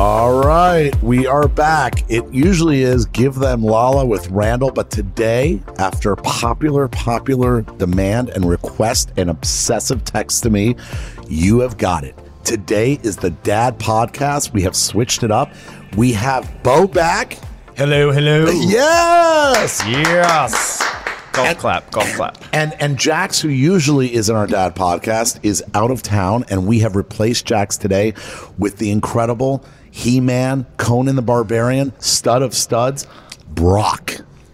All right, we are back. It usually is Give Them Lala with Randall, but today, after popular, popular demand and request and obsessive text to me, you have got it. Today is the Dad Podcast. We have switched it up. We have Beau back. Hello, hello. Yes. Yes. Golf And- clap, golf clap. And and Jax, who usually is in our dad podcast, is out of town, and we have replaced Jax today with the incredible He-Man, Conan the Barbarian, stud of studs, Brock.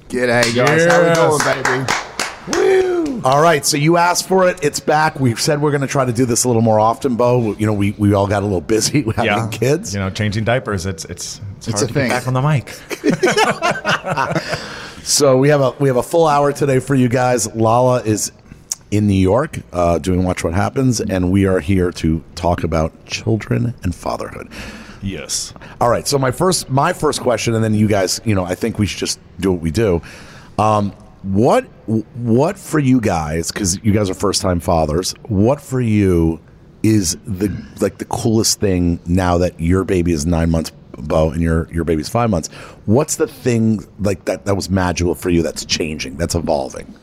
G'day, guys. How we Yes. doing, baby? Woo. All right, so you asked for it. It's back. We've said we're going to try to do this a little more often, Beau. You know, we, we all got a little busy having Yeah. kids. You know, changing diapers. It's it's it's, It's hard a to thing. get back on the mic. So we have a we have a full hour today for you guys. Lala is in New York uh, doing Watch What Happens, and we are here to talk about children and fatherhood. Yes. All right. So my first my first question, and then you guys, you know, I think we should just do what we do. Um, what what for you guys? Because you guys are first time fathers. What for you is the like the coolest thing now that your baby is nine months, Beau, and your your baby's five months? What's the thing like that that was magical for you? That's changing. That's evolving.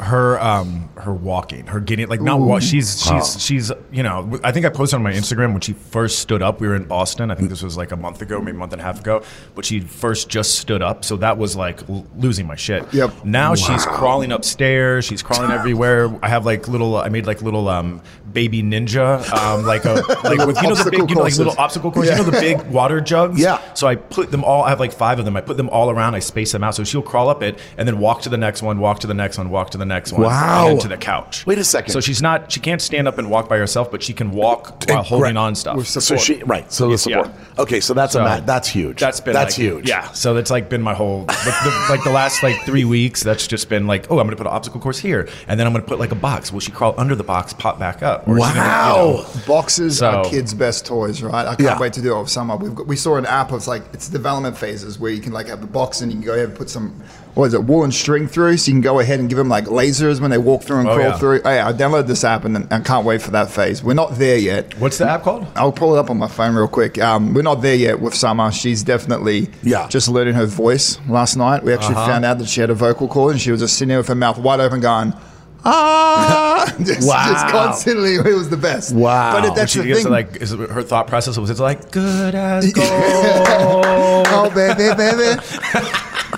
Her um her walking, her getting like not walk. She's she's Oh. she's you know. I think I posted on my Instagram when she first stood up. We were in Boston. I think this was like a month ago, maybe a month and a half ago. But she first just stood up, so that was like l- losing my shit. Yep. Now she's crawling upstairs. She's crawling everywhere. I have like little. I made like little um baby ninja um like a like with you know the big you know, like little obstacle course. You know the big water jugs. Yeah. So I put them all. I have like five of them. I put them all around. I space them out. So she'll crawl up it and then walk to the next one, walk to the next one, walk to the next one. Wow. And to the couch. Wait a second. So she's not. She can't stand up and walk by herself, but she can walk while And holding gra- on stuff. with So Support. she right. So the Yeah. support. Okay. So that's a So ma- that's huge. That's been that's like- huge. Yeah. So that's like been my whole like the, like the last like three weeks. That's just been like, oh, I'm gonna put an obstacle course here, and then I'm gonna put like a box. Will she crawl under the box, pop back up? Or is you Wow. know- Boxes So- are kids' best toys, right? I can't Yeah. wait to do it over summer. We've got, we saw an app of like it's development phases where you can like have the box and you can go ahead and put some what is it wool and string through, so you can go ahead and give them like lasers when they walk through and Oh, crawl yeah. through. Oh, yeah, I downloaded this app and I can't wait for that phase. We're not there yet. What's the app called? I'll pull it up on my phone real quick. Um, we're not there yet with Summer. She's definitely Yeah. just learning her voice last night. We actually Uh-huh. found out that she had a vocal cord and she was just sitting there with her mouth wide open going, ah, just, Wow. just constantly. It was the best. Wow. But it, When that's she the gets thing. to like, is it, her thought process was it's like good as gold. oh, baby, baby.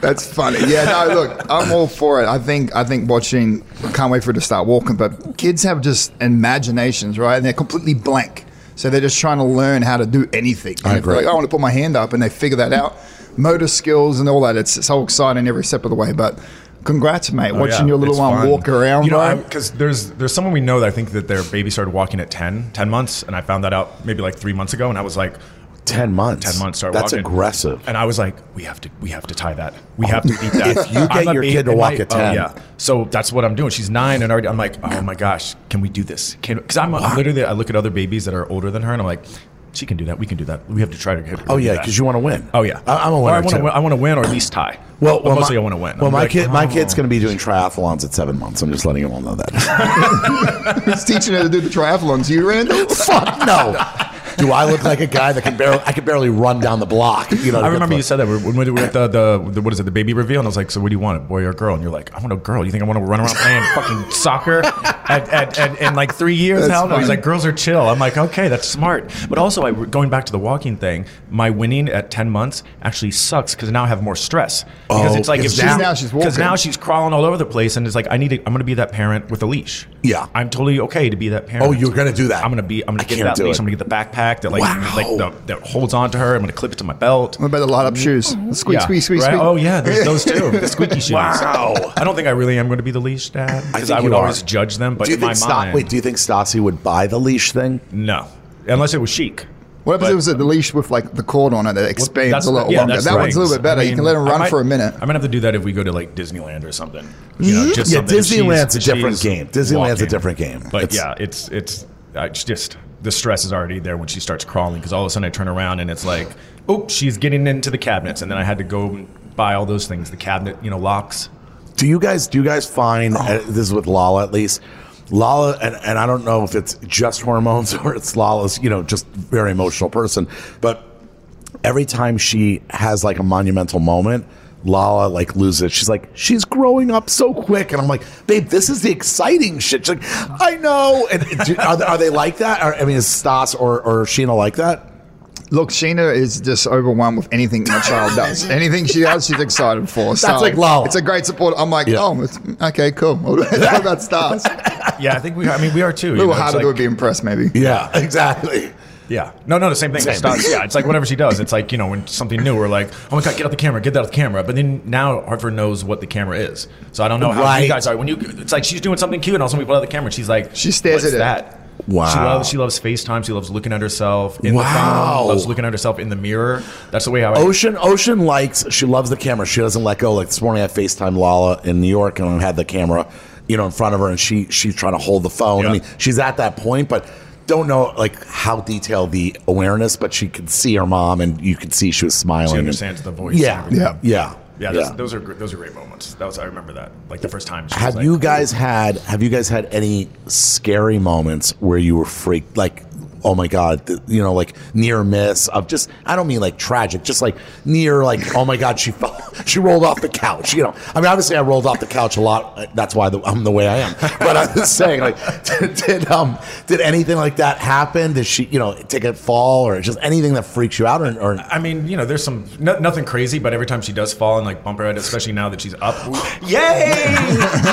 That's funny. Yeah, no, look, I'm all for it. I think I think watching can't wait for her to start walking, but kids have just imaginations, right? And they're completely blank. So they're just trying to learn how to do anything. And I agree. Like, I want to put my hand up and they figure that out. Motor skills and all that. It's so exciting every step of the way. But congrats, mate. Oh, watching yeah, your little it's one fun. walk around, You know, because there's there's someone we know that I think that their baby started walking at 10, 10 months, and I found that out maybe like three months ago, and I was like, Ten months. 10 months start That's walking. aggressive. And I was like, we have to we have to tie that. We have to beat that. If you get I'm your baby- kid to walk my- at 10. Oh, yeah. So that's what I'm doing. She's nine, and already I'm like, oh my gosh, can we do this? Can because I'm literally I look at other babies that are older than her, and I'm like, she can do that. We can do that. We have to try to get her. to Oh yeah, because you want to win. Oh yeah, I, am a Or I want too. to. I want to win or at least tie. Well, well, mostly my, I want to win. Well, I'm my like, kid, my oh. kid's going to be doing triathlons at seven months. I'm just letting you all know that. Who's teaching her to do the triathlons? You, Randall? Fuck no. Do I look like a guy that can barely? I can barely run down the block. You know. I remember you said that when we were at the, the, the what is it the baby reveal and I was like so what do you want a boy or a girl and you're like I want a girl you think I want to run around playing fucking soccer at, at, at, in like three years hell no he's like girls are chill I'm like okay that's smart but also I, going back to the walking thing my winning at 10 months actually sucks because now I have more stress because Oh, it's like if she's now she's because now she's crawling all over the place and it's like I need to, I'm gonna be that parent with a leash Yeah. I'm totally okay to be that parent Oh, you're gonna do that. I'm gonna be I'm gonna get can't that leash it. I'm gonna get the backpack that like Wow. like the, that holds on to her I'm gonna clip it to my belt What about the light up mm-hmm. shoes? The squeak, yeah, squeak, squeak, right? squeak. Oh yeah, there's those too. The squeaky shoes. Wow. I don't think I really am going to be the leash dad because think I, would always judge them but do you in my think Sta- mind, wait? Do you think Stassi would buy the leash thing? no, unless it was chic. What if But- it was a leash with like the cord on it that expands That's- a little yeah, longer? That the one's a little bit better. I you can let him run might- for a minute. I'm gonna have to do that if we go to like Disneyland or something. You know, just Yeah, something that she's- Disneyland's a that different she's game. Disneyland's a walking. different game. But It's- yeah, it's it's uh, it's just the stress is already there when she starts crawling because all of a sudden I turn around and it's like, oh, she's getting into the cabinets, and then I had to go and buy all those things, the cabinet, you know, locks. Do you guys do you guys find uh, this is with Lala at least? Lala and, and I don't know if it's just hormones or it's Lala's, you know, just very emotional person, but every time she has like a monumental moment, Lala like loses. She's like, she's growing up so quick, and I'm like, babe, this is the exciting shit. She's like, I know. And do, are, they, are they like that? Or, I mean, is Stas or or Scheana like that? Look, Scheana is just overwhelmed with anything my child does. anything she does, she's excited for. So That's like Lala. It's a great support. I'm like, Yeah. oh, it's, okay, cool. What about stars? Yeah, I think we. I mean, we are too. you little know, it's harder like- to be impressed, maybe. Yeah, exactly. Yeah. No, no, the same thing. Same. It starts- yeah, it's like whatever she does. It's like, you know, when something new, we're like, oh my God, get out the camera, get that out the camera. But then now Hartford knows what the camera is. So I don't know how you guys are. When you, it's like she's doing something cute and all of a sudden we pull out the camera and she's like, She stares What's at it. Wow. She loves, she loves FaceTime. She loves looking at herself in Wow. the phone. Loves looking at herself in the mirror. That's the way how I. Ocean Ocean likes she loves the camera. She doesn't let go. Like this morning I FaceTime Lala in New York and I had the camera, you know, in front of her and she she's trying to hold the phone. I mean, she's at that point, but don't know like how detailed the awareness, but she could see her mom and you could see she was smiling. She and- understands the voice. Yeah. and everything. Yeah. Yeah, those, those are those are great moments. That was I remember that like the first time. Have like, you guys had have you guys had any scary moments where you were freaked like oh my god you know like near miss of just I don't mean like tragic just like near like oh my god she fell she rolled off the couch you know I mean obviously I rolled off the couch a lot that's why the, I'm the way I am but I'm just saying like did, did um did anything like that happen did she you know take a fall or just anything that freaks you out or, or I mean, you know, there's some no, nothing crazy, but every time she does fall and like bump her head, especially now that she's up, we- yay,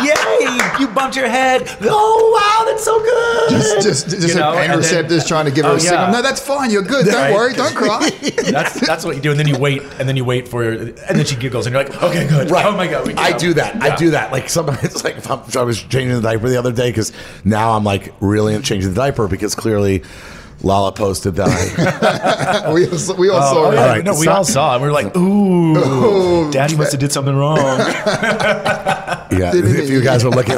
yay! You bumped your head. Oh wow, that's so good. Just, just, just You know, her pain then- receptors trying to give her Oh, a signal. yeah. No, that's fine. You're good. Don't Right. worry. Don't cry. That's that's what you do, and then you wait, and then you wait for, her, and then she giggles, and you're like, okay, good. Right. Oh my god, we I do that. I do that. Like sometimes, like if, I'm, I was changing the diaper the other day, because now I'm like really changing the diaper because clearly Lala posted that. I, we, all- we all Oh, saw oh, it. yeah, All right, no, we so- all saw it. We were like, ooh, daddy must have did something wrong. yeah, if you guys were looking,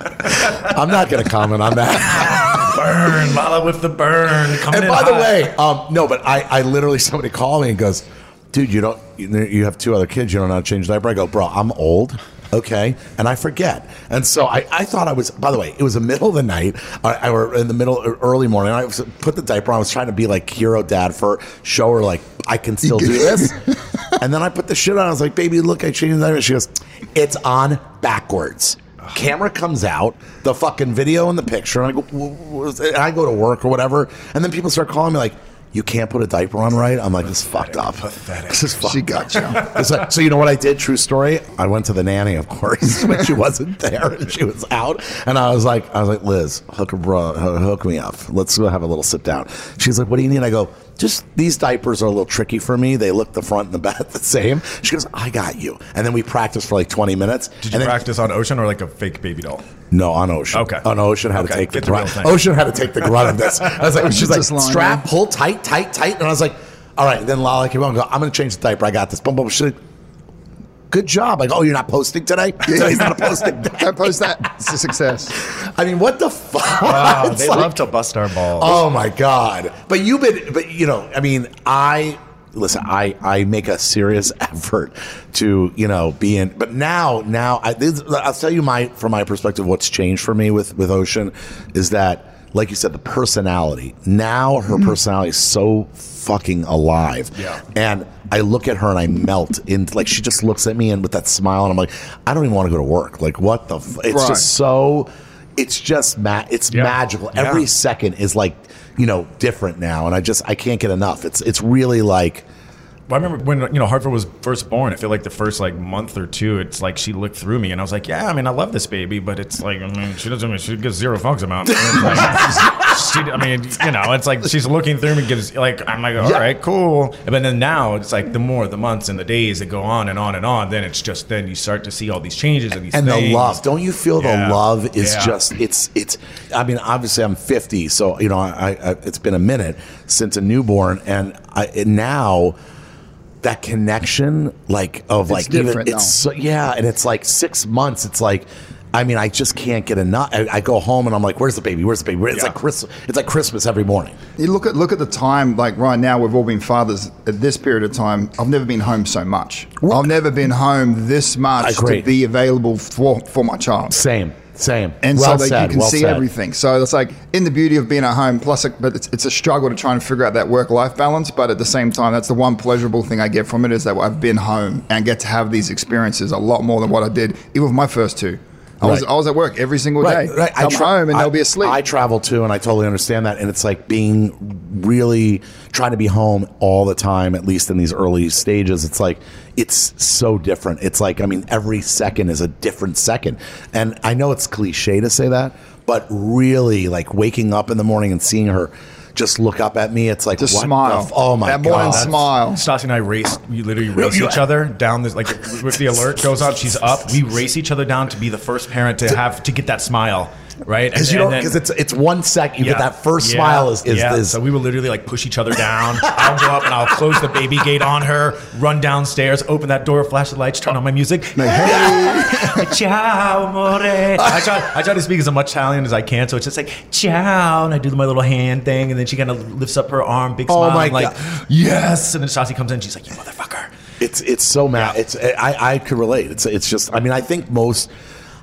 I'm not going to comment on that. burn, Lala with the burn. Coming and in by the hot. way, um, no, but I, I literally somebody called me and goes, "Dude, you don't, you you have two other kids. You don't know how to change the diaper." I go, "Bro, I'm old." Okay, and I forget, and so I, I thought I was. By the way, it was the middle of the night. I, I were in the middle early morning. I was put the diaper on. I was trying to be like hero dad for show her like I can still do this. and then I put the shit on. I was like, "Baby, look, I changed the diaper." She goes, "It's on backwards." Camera comes out, the fucking video and the picture, and I go, "W- w- and I go to work or whatever, and then people start calling me like, "You can't put a diaper on right." I'm like, "This is fucked up. Pathetic. This is fucked She got you. it's like, so you know what I did? True story. I went to the nanny, of course, when she wasn't there and she was out. And I was like, I was like, Liz, hook, a bro, hook me up. Let's go have a little sit down. She's like, What do you need? I go, just these diapers are a little tricky for me. They look the front and the back the same. She goes, I got you. And then we practiced for like 20 minutes. Did you and then, practice on Ocean or like a fake baby doll? no, on Ocean. Okay. On Ocean had to Okay, take the get the grunt. thing. Ocean had to take the grunt of this. I was like, she's like, Just strap, there. pull tight, tight, tight. And I was like, all right. Then Lala came on and go, I'm going to change the diaper. I got this. Boom, boom. She's like, good job. Like, oh, you're not posting today? Today's not a posting day. Don't post that. It's a success. I mean, what the fuck? Wow, they like- love to bust our balls. Oh my god! But you've been, but you know, I mean, I listen. I I make a serious effort to you know be in. But now, now I, this, I'll tell you my from my perspective, what's changed for me with with Ocean is that, like you said, the personality. Now her mm-hmm. personality is so fucking alive. Yeah. And I look at her and I melt into like she just looks at me and with that smile and I'm like, I don't even want to go to work. Like what the? F-? It's Right. just so. It's just ma- It's Yeah. magical. Yeah. Every second is like you know different now, and I just I can't get enough. It's it's really like I remember when you know Hartford was first born. I feel like the first like month or two, it's like she looked through me, and I was like, "Yeah, I mean, I love this baby, but it's like, I mean, she doesn't, mean she gives zero fucks about." it. Like, she, I mean, you know, it's like she's looking through me, gives like I'm like, all Yeah. right, cool. But then now it's like the more the months and the days that go on and on and on, then it's just then you start to see all these changes and these and things. the love. Don't you feel Yeah. the love is Yeah. just it's it's. I mean, obviously, I'm 50, so you know, I, I it's been a minute since a newborn, and I and now that connection, like of like even- different it's so, yeah, and it's like six months. It's like. I mean, I just can't get enough. I, I go home and I'm like, "Where's the baby? Where's the baby?" It's Yeah. like Christmas. It's like Christmas every morning. You look at look at the time. Like right now, we've all been fathers. At this period of time, I've never been home so much. I've never been home this much to be available for for my child. Same, same. and well so that said, you can well see said. everything. So it's like in the beauty of being at home. Plus, it, but it's, it's a struggle to try and figure out that work life balance. But at the same time, that's the one pleasurable thing I get from it is that I've been home and get to have these experiences a lot more than what I did even with my first two. I was Right. I was at work every single Right, day. right. Come tra- home and I- they'll be asleep. I travel too, and I totally understand that. And it's like being really trying to be home all the time, at least in these early stages. It's like it's so different. It's like I mean, every second is a different second. And I know it's cliche to say that, but really, like waking up in the morning and seeing her just look up at me, it's like Just what the smile. f- oh my god! That god! morning smile. Stassi and I race. We literally race you- each other down this. Like with the alert goes on, she's up. We race each other down to be the first parent to have to get that smile, right? Because you then- because it's it's one second. You get that first Yeah. smile is is, yeah. is so we will literally like push each other down. I'll go up and I'll close the baby gate on her, run downstairs, open that door, flash the lights, turn on my music. Like, hey, Ciao, amore. I try, I try to speak as much Italian as I can, so it's just like ciao, and I do my little hand thing, and then she kind of lifts up her arm, big Oh smile, my I'm like God. yes, and then Stassi comes in, she's like you motherfucker. It's it's so mad. It's I I could relate. It's it's just I mean I think most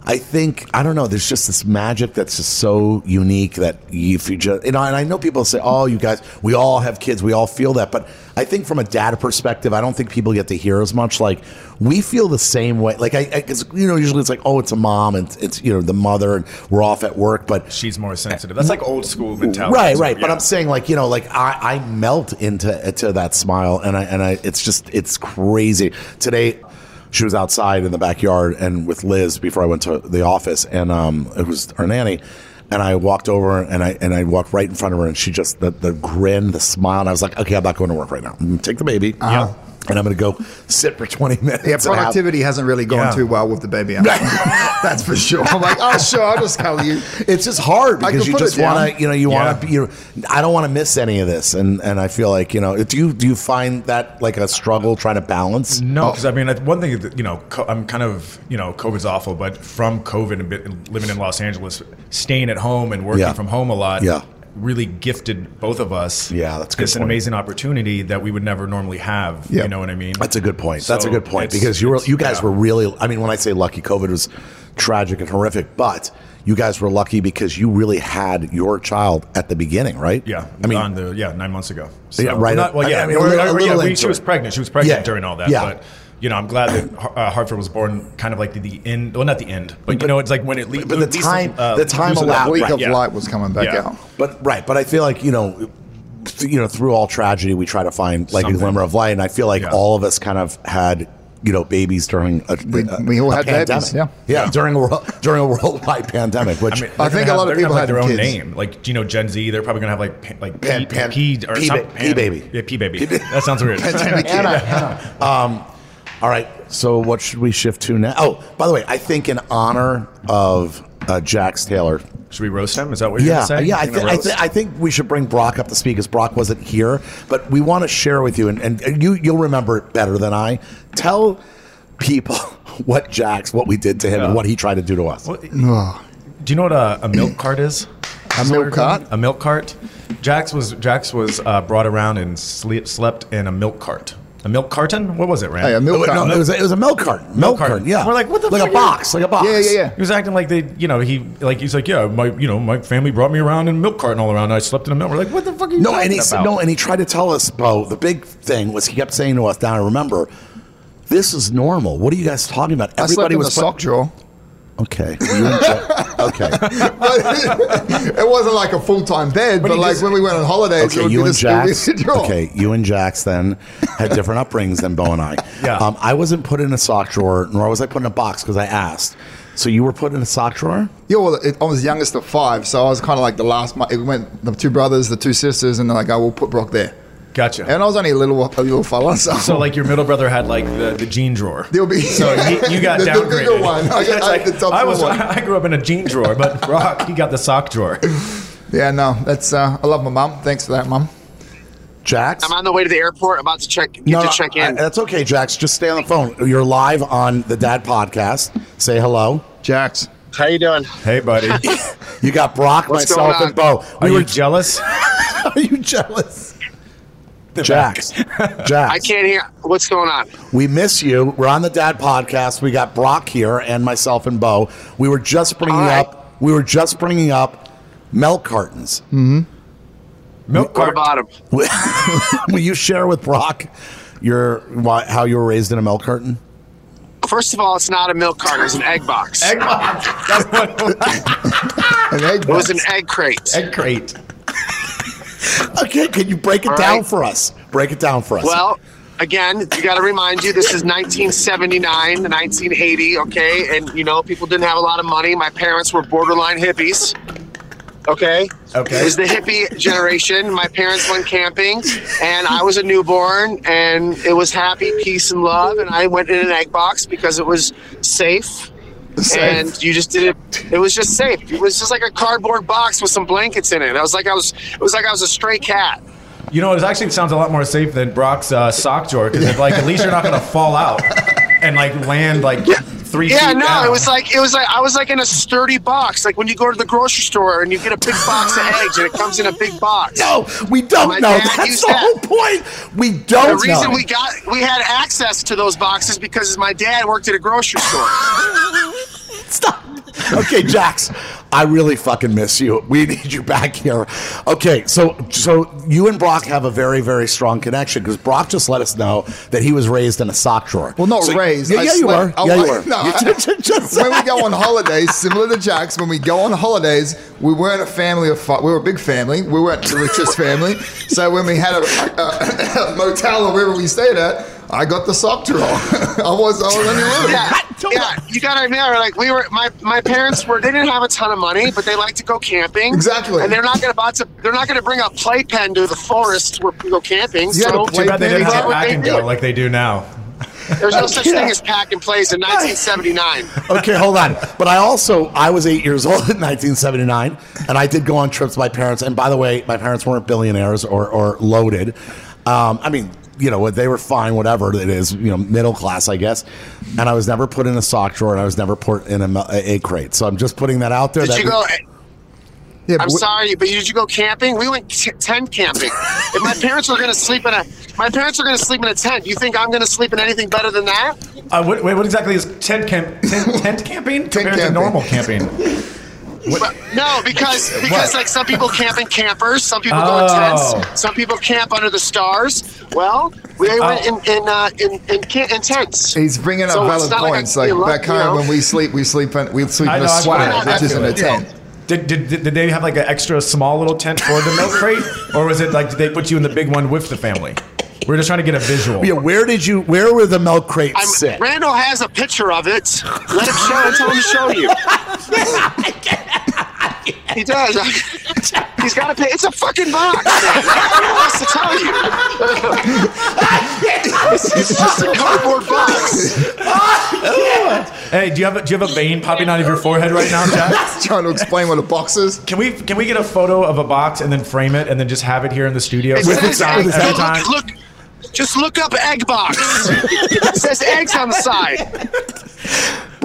I think I don't know. There's just this magic that's just so unique that if you just you know, and I know people say, "Oh, you guys, we all have kids, we all feel that." But I think from a data perspective, I don't think people get to hear as much. Like we feel the same way. Like I, because you know, usually it's like, "Oh, it's a mom, and it's you know the mother, and we're off at work." But She's more sensitive. That's like old school mentality. Right, right. But. I'm saying, like you know, like I, I melt into to that smile, and I and I, it's just it's crazy. Today, she was outside in the backyard and with Liz before I went to the office, and um, it was our nanny. And I walked over and I and I walked right in front of her, and she just the, the grin, the smile, and I was like, okay, I'm not going to work right now. Take the baby, Uh-huh. And I'm going to go sit for 20 minutes. yeah, and have- productivity hasn't really gone Yeah. too well with the baby. That's for sure. I'm like, oh, sure, I'll just tell you. it's just hard because you just want to, you know, you want to Yeah. be. You, I don't want to miss any of this, and and I feel like you know, do you do you find that like a struggle trying to balance? No, oh. because I mean, one thing that, you know, I'm kind of you know, COVID's awful, but from COVID and living in Los Angeles, staying at home and working Yeah. from home a lot, Yeah. Really gifted both of us. Yeah, that's a good This an point. amazing opportunity that we would never normally have. Yeah. You know what I mean? That's a good point. That's a good point because you were you guys yeah. were really. I mean, when I say lucky, COVID was tragic and horrific, but you guys were lucky because you really had your child at the beginning, right? Yeah, I mean, on the yeah nine months ago. Yeah, right. Not, well, I- yeah, I mean, little- a or, yeah, we- she was pregnant. She was pregnant Yeah. during all that. Yeah. But you know, I'm glad that Har- uh, Hartford was born kind of like the, the end. Well, not the end, but, you know, it's like when it. le- but the least, time- uh, the time losing allowed- that Week Right, of yeah. light was coming back Yeah. out. But right, but I feel like you know, th- you know, through all tragedy, we try to find like Something. a glimmer of light, and I feel like Yeah. all of us kind of had you know babies during a, We- a- we all a had babies, pandemic. yeah. yeah, during a world during a worldwide pandemic, which I mean, I think gonna a lot of people have, had their own kids. name, like you know Gen Z. They're probably gonna have like pa- like Pan- P, pan- P, or P- some, ba- P baby. Yeah, P baby. That sounds weird. um, all right. So what should we shift to now? Oh, by the way, I think in honor of uh, Jax Taylor. Should we roast him? Is that what you're saying? Yeah, gonna yeah. I, th- I, th- I think we should bring Brock up to speak because Brock wasn't here, but we want to share with you, and, and you you'll remember it better than I. Tell people what Jax, what we did to him, and what he tried to do to us. Well, Do you know what a, a milk cart is? A milk cart? A milk cart. Jax was Jax was uh, brought around and sleep, slept in a milk cart. A milk carton? What was it, Rand? Hey, a milk oh, No, carton. it was a, it was a milk carton. Milk, carton. carton. Yeah. We're like, what the Like fuck a box. Like a box. Yeah, yeah, yeah. He was acting like they, you know, he like he's like, yeah, my, you know, my family brought me around in a milk carton all around. And I slept in a milk. We're like, what the fuck are you No, talking and he said about? no, and he tried to tell us, Beau. The big thing was he kept saying to us, "Now I remember, this is normal. What are you guys talking about?" I slept in the put- sock drawer. Okay, You and okay, it wasn't like a full time bed, but, he like just- when we went on holidays, it okay. would You be and the, it would Jax. Okay, you and Jax then had different upbringings than Beau and I. Yeah. Um, I wasn't put in a sock drawer, nor was I put in a box because I asked. So you were put in a sock drawer? Yeah, well, it, I was youngest of five, so I was kind of like the last. It went the two brothers, the two sisters, and like, "I will put Brock there." Gotcha. And I was only a little, a little fella, so, so like your middle brother had like the, the jean drawer. there'll be. So he, you got the, downgraded. the bigger one. I, got, It's I, like, the top I was one. I grew up in a jean drawer, but Brock he got the sock drawer. Yeah, no, that's. Uh, I love my mom. Thanks for that, mom. Jax? I'm on the way to the airport, about to check get No, to no, check I- in. that's okay, Jax. Just stay on the phone. You're live on the Dad Podcast. Say hello. Jax. How you doing? Hey buddy, You got Brock, What's myself, and Beau. are We you were jealous? Are you jealous? Jax. Jax. I can't hear. What's going on? We miss you. We're on the Dad Podcast. We got Brock here and myself and Beau. We were just bringing All right. up. We were just bringing up milk cartons. Mm-hmm. Milk What cart. about him? Will you share with Brock your why, how you were raised in a milk carton? First of all, it's not a milk carton. It's an egg box. Egg box. That's what- An egg It was an egg crate. Egg crate. Okay, can you break it All down right. for us? Break it down for us. Well, again, you got to remind you, this is 1979 to 1980. Okay, and you know people didn't have a lot of money. My parents were borderline hippies. Okay. Okay. It was the hippie generation. My parents went camping, and I was a newborn, and it was happy, peace, and love. And I went in an egg box because it was safe. And you just did it. It was just safe. It was just like a cardboard box with some blankets in it. I was like I was. It was like I was a stray cat. You know, it actually sounds a lot more safe than Brock's uh, sock drawer because like at least you're not gonna fall out and like land like three Yeah, feet no, down. it was like it was like I was like in a sturdy box, like when you go to the grocery store and you get a big box of eggs and it comes in a big box. no, we don't My know. That's the that. whole point. We don't The reason know. we got we had access to those boxes because my dad worked at a grocery store. Stop. Okay, Jax, I really fucking miss you. We need you back here. Okay, so so you and Brock have a very very strong connection because Brock just let us know that he was raised in a sock drawer. Well, not So- raised. Yeah, yeah you were. slept- oh, Yeah, you were. No, You I- just- just- when we go on holidays, similar to Jack's, when we go on holidays, we weren't a family of five. We were a big family. We weren't the richest family. So when we had a, a, a motel or wherever we stayed at, I got the sock drawer. I was I was on your room. Yeah, yeah, you gotta remember, like we were, my my parents were, they didn't have a ton of money, but they like to go camping. Exactly. and they're not gonna about to, they're not gonna bring a playpen to the forest where we go camping. You had so a Too bad they didn't Is have what back they and go like they do now. there's no such thing as pack and plays in 1979. okay, hold on. But I also I was eight years old in 1979, and I did go on trips with my parents. And by the way, my parents weren't billionaires or or loaded. Um, I mean, you know, they were fine, whatever it is, you know, middle class, I guess. And I was never put in a sock drawer, and I was never put in a, mel- a egg crate. So I'm just putting that out there. Did that you go? Yeah, I'm but we- sorry, but did you go camping? We went t- tent camping. if my parents are gonna sleep in a, my parents are gonna sleep in a tent. You think I'm gonna sleep in anything better than that? Uh, what, wait, what exactly is tent camp? Tent, tent camping compared to normal camping? But, no, because because like some people camp in campers, some people go in Oh. tents, some people camp under the stars. Well, we went in in uh, in in, in tents. He's bringing up So valid not like I points. Like, feel back you know? home when we sleep, we sleep in we sleep in know, a I sweater, which isn't a it. tent. Did, did, did they have like an extra small little tent for the milk crate, or was it like did they put you in the big one with the family? We're just trying to get a visual. Yeah, where did you? Where were the milk crates I'm, sit? Randall has a picture of it. Let him show. Tell him to show you. he does. He's got a. pi- It's a fucking box. Man. What else to tell you? it's, it's just a cardboard box. Hey, do you have a, do you have a vein popping out of your forehead right now, Jax? Trying to explain what a box is. Can we can we get a photo of a box and then frame it and then just have it here in the studio? It every says time- egg- every look, time? look, just look up egg box. it says eggs on the side.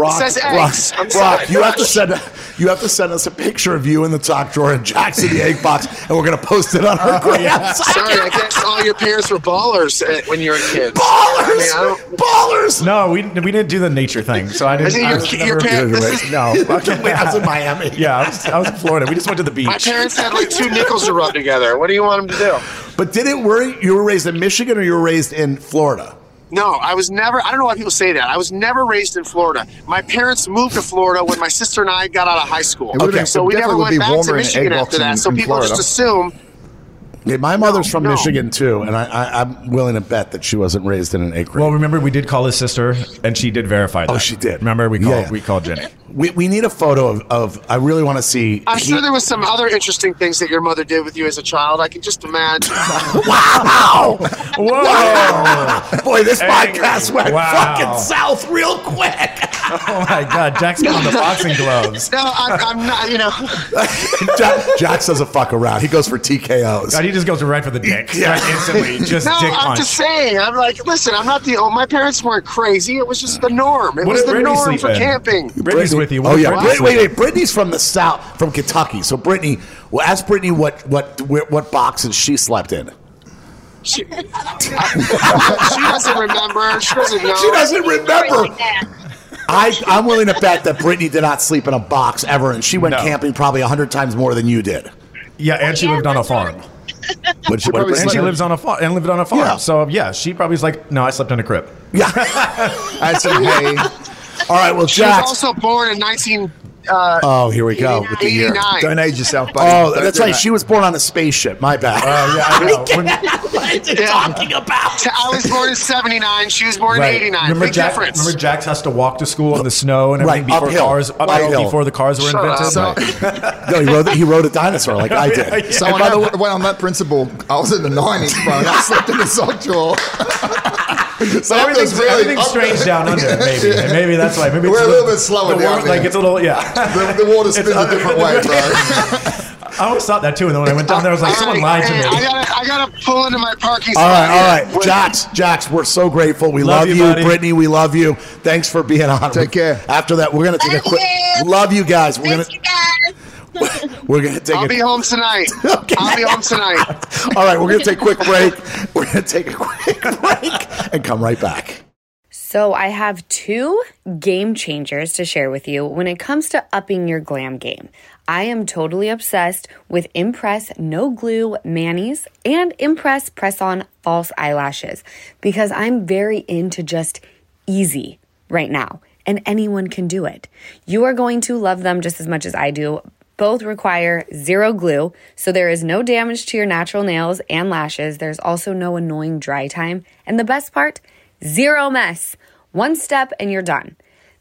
Brock, says Brock, eggs. I'm Brock, you have to send you have to send us a picture of you in the sock drawer and Jackson the egg box, and we're gonna post it on Oh, our gram. Sorry, I guess all your parents were ballers uh, when you were kids. Ballers, I mean, I don't- ballers. No, we, we didn't do the nature thing, so I didn't. I think I your- was your never- parents- this is- no, Wait, I was in Miami. yeah, I was, I was in Florida. We just went to the beach. My parents had like two nickels to rub together. What do you want them to do? But did it worry? You were raised in Michigan or you were raised in Florida? No, I was never. I don't know why people say that. I was never raised in Florida. My parents moved to Florida when my sister and I got out of high school. Okay. So we never went back to Michigan after that. So people Florida. just assume. Okay, my mother's from no. Michigan too, and I, I, I'm willing to bet that she wasn't raised in an acre. Well, remember we did call his sister, and she did verify oh, that. Oh, she did. Remember we called Yeah, yeah. we called Jenny. we, we need a photo of, of I really want to see. I'm he- sure there was some other interesting things that your mother did with you as a child. I can just imagine. wow! Whoa! Boy, this Angry. podcast went Wow. fucking south real quick. Oh my God, Jack's got on the boxing gloves. no, I'm, I'm not. You know, Jack, Jax doesn't fuck around. He goes for TKOs. God, he just goes right for the dick, Yeah. right instantly, just no, dick I'm punch. just saying. I'm like, listen, I'm not the. Oh, my parents weren't crazy. It was just the norm. It What was the Brittany norm sleep for in? camping. Brittany's with you. What Oh yeah, Brittany Brit- wait, wait. Brittany's from the south, from Kentucky. So Brittany, well, ask Brittany what what what, what boxes she slept in. She, she doesn't remember. She doesn't know. She doesn't remember. Like. I, I'm willing to bet that Brittany did not sleep in a box ever, and she went No. camping probably hundred times more than you did. Yeah, and she Yeah, lived on a farm. But she, probably And she lives on a farm and lived on a farm. Yeah. So yeah, she probably was like, no, I slept in a crib. yeah. I said, hey, All right. Well, She was Jax. also born in 19. Uh, Oh, here we go with the year. 89. don't age yourself, buddy. Oh, Don't that's right. that. She was born on a spaceship. My bad. Oh yeah, I know. When- what are you Yeah. talking about? I was born in 79. She was born Right. in 89. Remember, Big Jack, difference. remember Jax has to walk to school in the snow and Right, everything before uphill. cars uphill Uphill. before the cars were Shut up. invented. So, No, he rode, he rode a dinosaur like I did. so when, I, when I met Principal, I was in the 90s, bro, I slept in the sock drawer. so I'm Everything's, really- everything's strange down under, maybe. And maybe that's why. Maybe We're it's a little bit slower down world- there. Like it's a little, yeah. The, the water spins a different way, bro. I always thought that too, and then when I went down there, I was like, someone lied to Hey, me. I gotta, I gotta pull into my parking All spot. right, all here. right. Jax, Jax, we're so grateful. We Love love, you, you, buddy. Brittany. We love you. Thanks for being on. Take care. After that, we're gonna take a quick. you. Love you guys. We're Thanks, gonna you guys. We're gonna take I'll a. be home tonight. Okay. I'll be home tonight. all right, we're gonna take a quick break. We're gonna take a quick break and come right back. So, I have two game changers to share with you when it comes to upping your glam game. I am totally obsessed with Impress No Glue Manis and Impress Press On False Eyelashes because I'm very into just easy right now, and anyone can do it. You are going to love them just as much as I do. Both require zero glue, so there is no damage to your natural nails and lashes. There's also no annoying dry time. And the best part, zero mess. One step and you're done.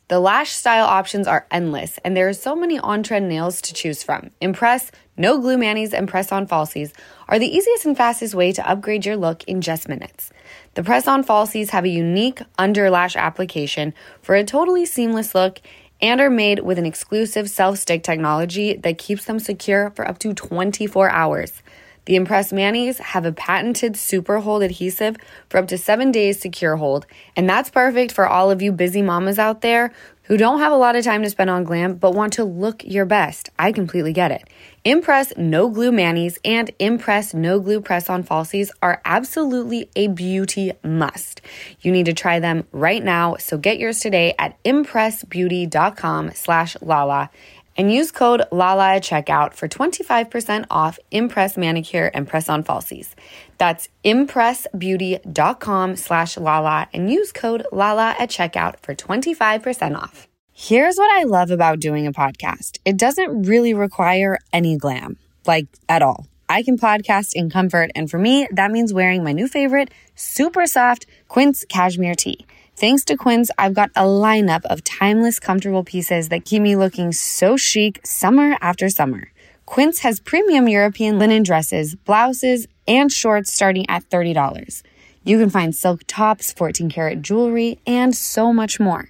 The lash style options are endless, and there are so many on trend nails to choose from. Impress, no glue manis, and press on falsies are the easiest and fastest way to upgrade your look in just minutes. The press on falsies have a unique under lash application for a totally seamless look and are made with an exclusive self stick technology that keeps them secure for up to 24 hours. The Impress Manis have a patented super hold adhesive for up to seven days secure hold, and that's perfect for all of you busy mamas out there who don't have a lot of time to spend on glam but want to look your best. I completely get it. Impress No Glue Manis and Impress No Glue Press On Falsies are absolutely a beauty must. You need to try them right now, so get yours today at impressbeauty.com slash lala and use code LALA at checkout for 25% off Impress Manicure and Press On Falsies. That's impressbeauty.com slash LALA and use code LALA at checkout for 25% off. Here's what I love about doing a podcast. It doesn't really require any glam, like at all. I can podcast in comfort, and for me, that means wearing my new favorite, super soft Quince cashmere tee. Thanks to Quince, I've got a lineup of timeless, comfortable pieces that keep me looking so chic summer after summer. Quince has premium European linen dresses, blouses, and shorts starting at $30. You can find silk tops, 14 karat jewelry, and so much more.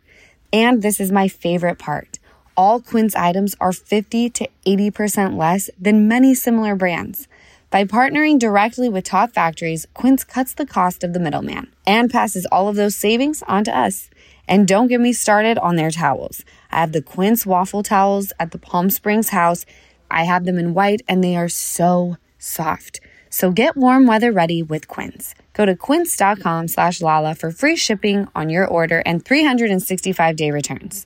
And this is my favorite part. All Quince items are 50 to 80% less than many similar brands. By partnering directly with top factories, Quince cuts the cost of the middleman and passes all of those savings on to us. And don't get me started on their towels. I have the Quince waffle towels at the Palm Springs house. I have them in white and they are so soft. So get warm weather ready with Quince. Go to quince.com slash Lala for free shipping on your order and 365 day returns.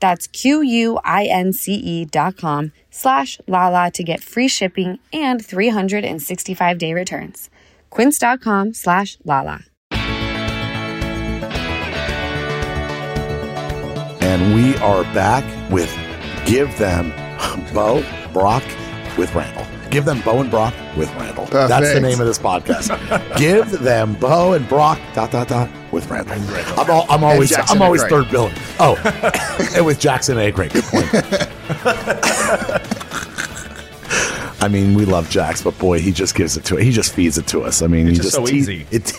That's Q-U-I-N-C-E dot com slash Lala to get free shipping and 365 day returns. Quince.com slash Lala. And we are back with Give Them Beau Brock with Randall. Give them Beau and Brock with Randall. That's the name of this podcast. Give them Beau and Brock dot dot dot with Randall. I'm, al- I'm always I'm always Craig. third billing. Oh, and with Jackson A. Great, good point. I mean, we love Jax, but boy, he just gives it to it. He just feeds it to us. I mean, he just just so tee- easy. It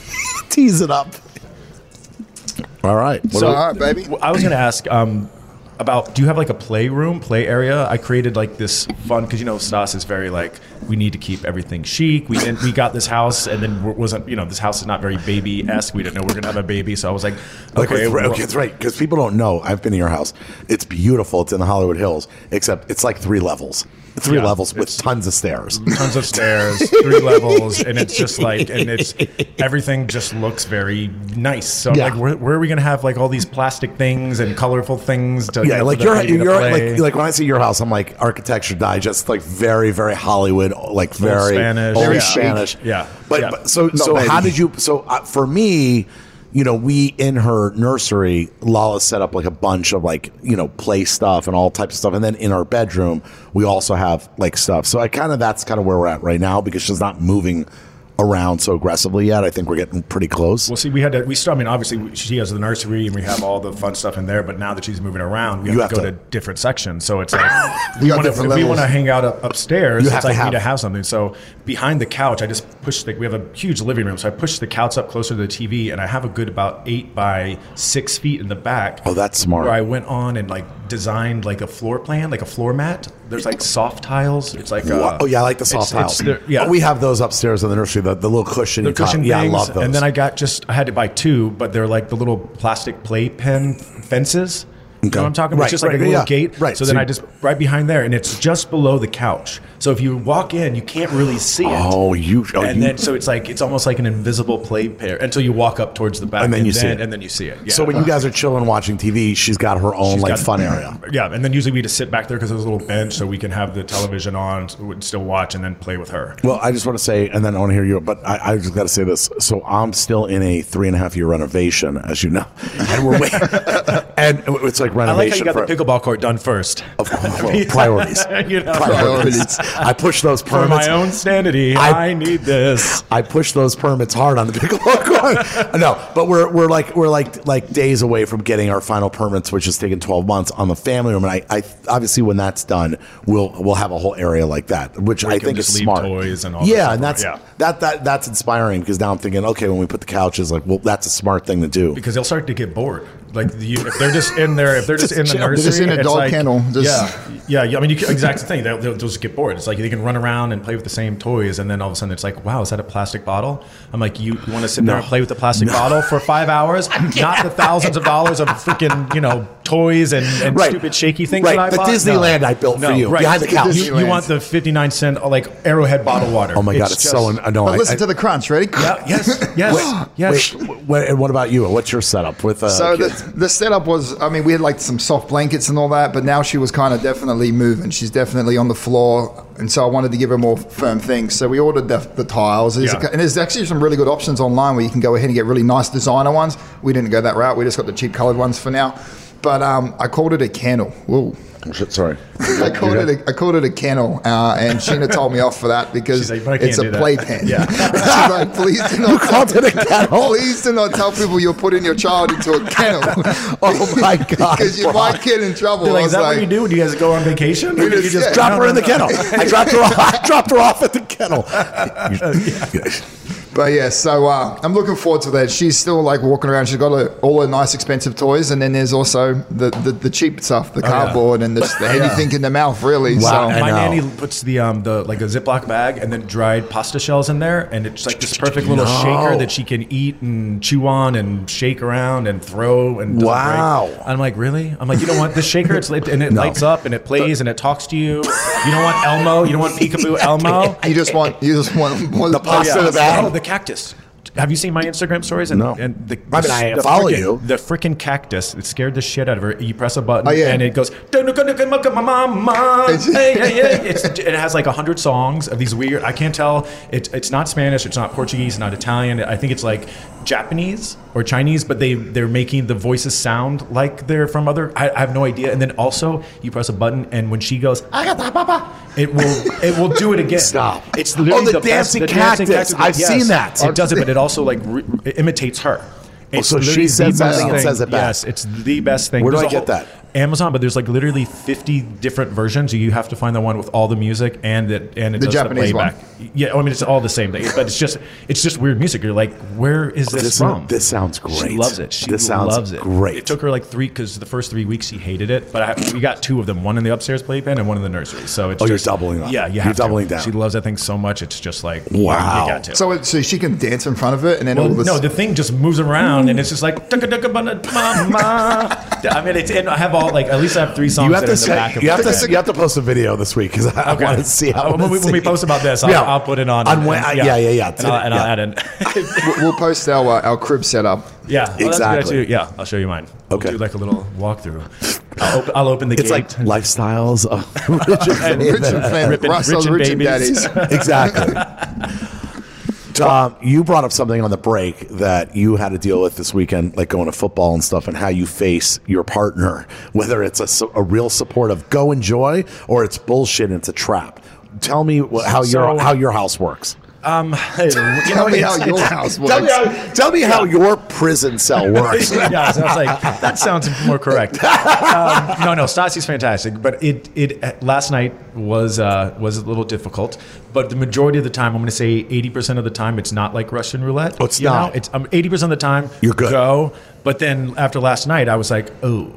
tees it up. All right. What So, we- all right, baby. w- I was going to ask um, about do you have like a playroom, play area? I created like this fun because you know Stas is very like we need to keep everything chic. We didn't, we got this house and then wasn't you know this house is not very baby esque. We didn't know we are going to have a baby, so I was like, okay, with- well- okay, that's right. Because people don't know. I've been to your house. It's beautiful. It's in the Hollywood Hills, except it's like three levels. Three Yeah, levels with tons of stairs. tons of stairs, three levels, and it's just like, and it's everything just looks very nice. So I'm Yeah. like, where, where are we gonna have like all these plastic things and colorful things? To, Yeah, like the you're, baby to you're play? like, like when I see your house, I'm like Architecture Digest, like very, very Hollywood, like very Spanish. Very Spanish. Yeah. But, Yeah. but so No, so how did you? So uh, for me, you know, we in her nursery, Lala set up like a bunch of like you know play stuff and all types of stuff, and then in our bedroom, we also have like stuff. So I kind of that's kind of where we're at right now because she's not moving around so aggressively yet. I think we're getting pretty close. Well, see, we had to. We still. I mean, obviously, she has the nursery, and we have all the fun stuff in there. But now that she's moving around, we have, You to go to- to, different sections. So it's like we want to. We want to hang out up, upstairs, You it's have to like we need to have- have something. So behind the couch, I just pushed. The, we have a huge living room, so I pushed the couch up closer to the TV, and I have a good about eight by six feet in the back. Oh, that's smart. Where I went on and like designed like a floor plan, like a floor mat. There's like soft tiles. It's like Wow. uh, oh yeah, I like the soft it's- tiles. it's the- yeah, Oh, we have those upstairs in the nursery. The, the little cushion. the cushion Yeah, I things, love those. And then I got just I had to buy two, but they're like the little plastic play pen fences. You know what I'm talking about? Right, it's just like right, a little yeah. gate. Right, So, so then I just right behind there, and it's just below the couch. So if you walk in, you can't really see it. Oh, you. Oh, and you then so it's like it's almost like an invisible play pair until you walk up towards the back, And then you see it. and then you see it. Yeah. So when you guys are chilling watching TV, she's got her own She's like got- fun area. Yeah, and then usually we just sit back there because there's a little bench, so we can have the television on, so we can still watch and then play with her. Well, I just want to say, and then I want to hear you. But I, I just got to say this. So I'm still in a three and a half year renovation, as you know, and we're waiting. and it's like I like how renovation you got for the pickleball court done first. of course, well, priorities. you know, Priorities. I push those permits for my own sanity, I- I, need this. I push those permits hard on the pickleball court. no, but we're we're like we're like like days away from getting our final permits, which has taken twelve months on the family room. And I, I obviously when that's done, we'll we'll have a whole area like that, which I think is smart. toys and all that yeah, and that's yeah. that that that's inspiring because now I'm thinking, okay, when we put the couches, like, well, that's a smart thing to do. because they'll start to get bored. Like you, if they're just in there, if they're just, Just in the chill. They're nursery, just in a dog like- kennel, just- yeah, yeah, yeah. I mean, you can, exact thing. They'll, they'll just get bored. It's like they can run around and play with the same toys, and then all of a sudden it's like, wow, is that a plastic bottle? I'm like, you, you want to sit there and play with the plastic bottle for five hours, not the thousands of dollars of freaking you know toys and, and Right. stupid shaky things. Right. that I The bought? Disneyland I built for you, right. behind the couch. You, you want the 59 cent like Arrowhead bottle water? Oh my god, it's, so just- annoying. But listen to the crunch. Ready? Yeah, yes, yes, yes. Wait, wait, and what about you? What's your setup with? Uh, So kids? the, the setup was, I mean, we had like some soft blankets and all that, but now she was kind of definitely moving. She's definitely on the floor, and so I wanted to give her more firm things. So we ordered the, the tiles, There's a- and there's actually some really good options online where you can go ahead and get really nice designer ones. We didn't go that route. We just got the cheap colored ones for now. But um, I called it a candle. Whoa. Shit, sorry. I called it a, I called it a kennel, uh, and Scheana told me off for that because like, "But I can't it's a playpen. Yeah. She's like, please do not called it a kennel? Please do not tell people you're putting your child into a kennel. Oh my God, because you Brian. might get in trouble. Like, is that like, what you do? when you guys go on vacation? Or We do you just- just yeah. Drop No, her in no, the no. kennel. I dropped her off. I dropped her off at the kennel. But yeah, so uh, I'm looking forward to that. She's still like walking around. She's got her, all her nice, expensive toys, and then there's also the the, the cheap stuff, the cardboard and the, the anything in the mouth, really. Wow. So I My nanny puts the um the like a Ziploc bag and then dried pasta shells in there, and it's like this perfect little No. shaker that she can eat and chew on and shake around and throw and Wow. break. I'm like, really? I'm like, you don't want this shaker? It's lit and it No. lights up and it plays and it talks to you. You don't want Elmo? You don't want Peekaboo Elmo? you just want you just want, want The pasta in the bag? Cactus. Have you seen my Instagram stories? And, No. And the, I mean, I the follow frickin- you. The freaking cactus. It scared the shit out of her. You press a button Oh, yeah. and it goes. Hey, hey, hey. It's, it has like a hundred songs of these weird. I can't tell. It, it's not Spanish. It's not Portuguese. It's not Italian. I think it's like Japanese or Chinese. But they they're making the voices sound like they're from other. I, I have no idea. And then also you press a button and when she goes, "Agata papa," it will it will do it again. Stop. It's literally Oh, the best- dancing cactus. I've seen that. It does it, but it also like re- it imitates her. Oh, it's so she says the best something and thing. says it back. Yes, it's the best thing. Where do There's I a get whole- that? Amazon, but there's like literally 50 different versions. You have to find the one with all the music and it and it The does Japanese the one. playback. Yeah, I mean it's all the same thing, but it's just it's just weird music. You're like, where is this, This- from? this sounds great. She loves it. She This sounds loves it. great. It took her like three because the first three weeks she hated it, but I, we got two of them, one in the upstairs playpen and one in the nursery. So it's Oh, you're doubling up. Yeah, you You're have to. doubling down. She loves that thing so much. It's just like Wow. You got to. So, it- so she can dance in front of it, and then Well, all this. no, the thing just moves around and it's just like "Ducka, ducka, bana, mama." I mean, it's and I have all like at least I have three songs You have that to are in the back of you my have to you have to post a video this week because I Okay. want to see how Uh, when, we, when we post about this, I'll, Yeah. I'll put it on. On and- when- and- yeah, yeah, yeah. And I'll, and I'll add in. We'll- we'll post our uh, our crib setup. yeah, well, that's a good Exactly. idea, too. Yeah, I'll show you mine. We'll Okay. do like a little walkthrough. I'll, op- I'll open the It's gate. like lifestyles of rich and Rich and famous. Ripping- Russell's rich and rich and babies. daddies. exactly. Tom, um, you brought up something on the break that you had to deal with this weekend, like going to football and stuff, and how you face your partner, whether it's a, a real support of go enjoy or it's bullshit and it's a trap. Tell me wh- how your So- how your house works. Um, you Tell me how your house Tell me how, tell me how your prison cell works. yeah, so I was like, that sounds more correct. Um, no, no, Stassi's fantastic, but it it uh, last night was uh, was a little difficult. But the majority of the time, I'm going to say 80 percent of the time, it's not like Russian roulette. Oh, it's you not. Know? It's um, 80 percent of the time You're good. Go, but then after last night, I was like, oh,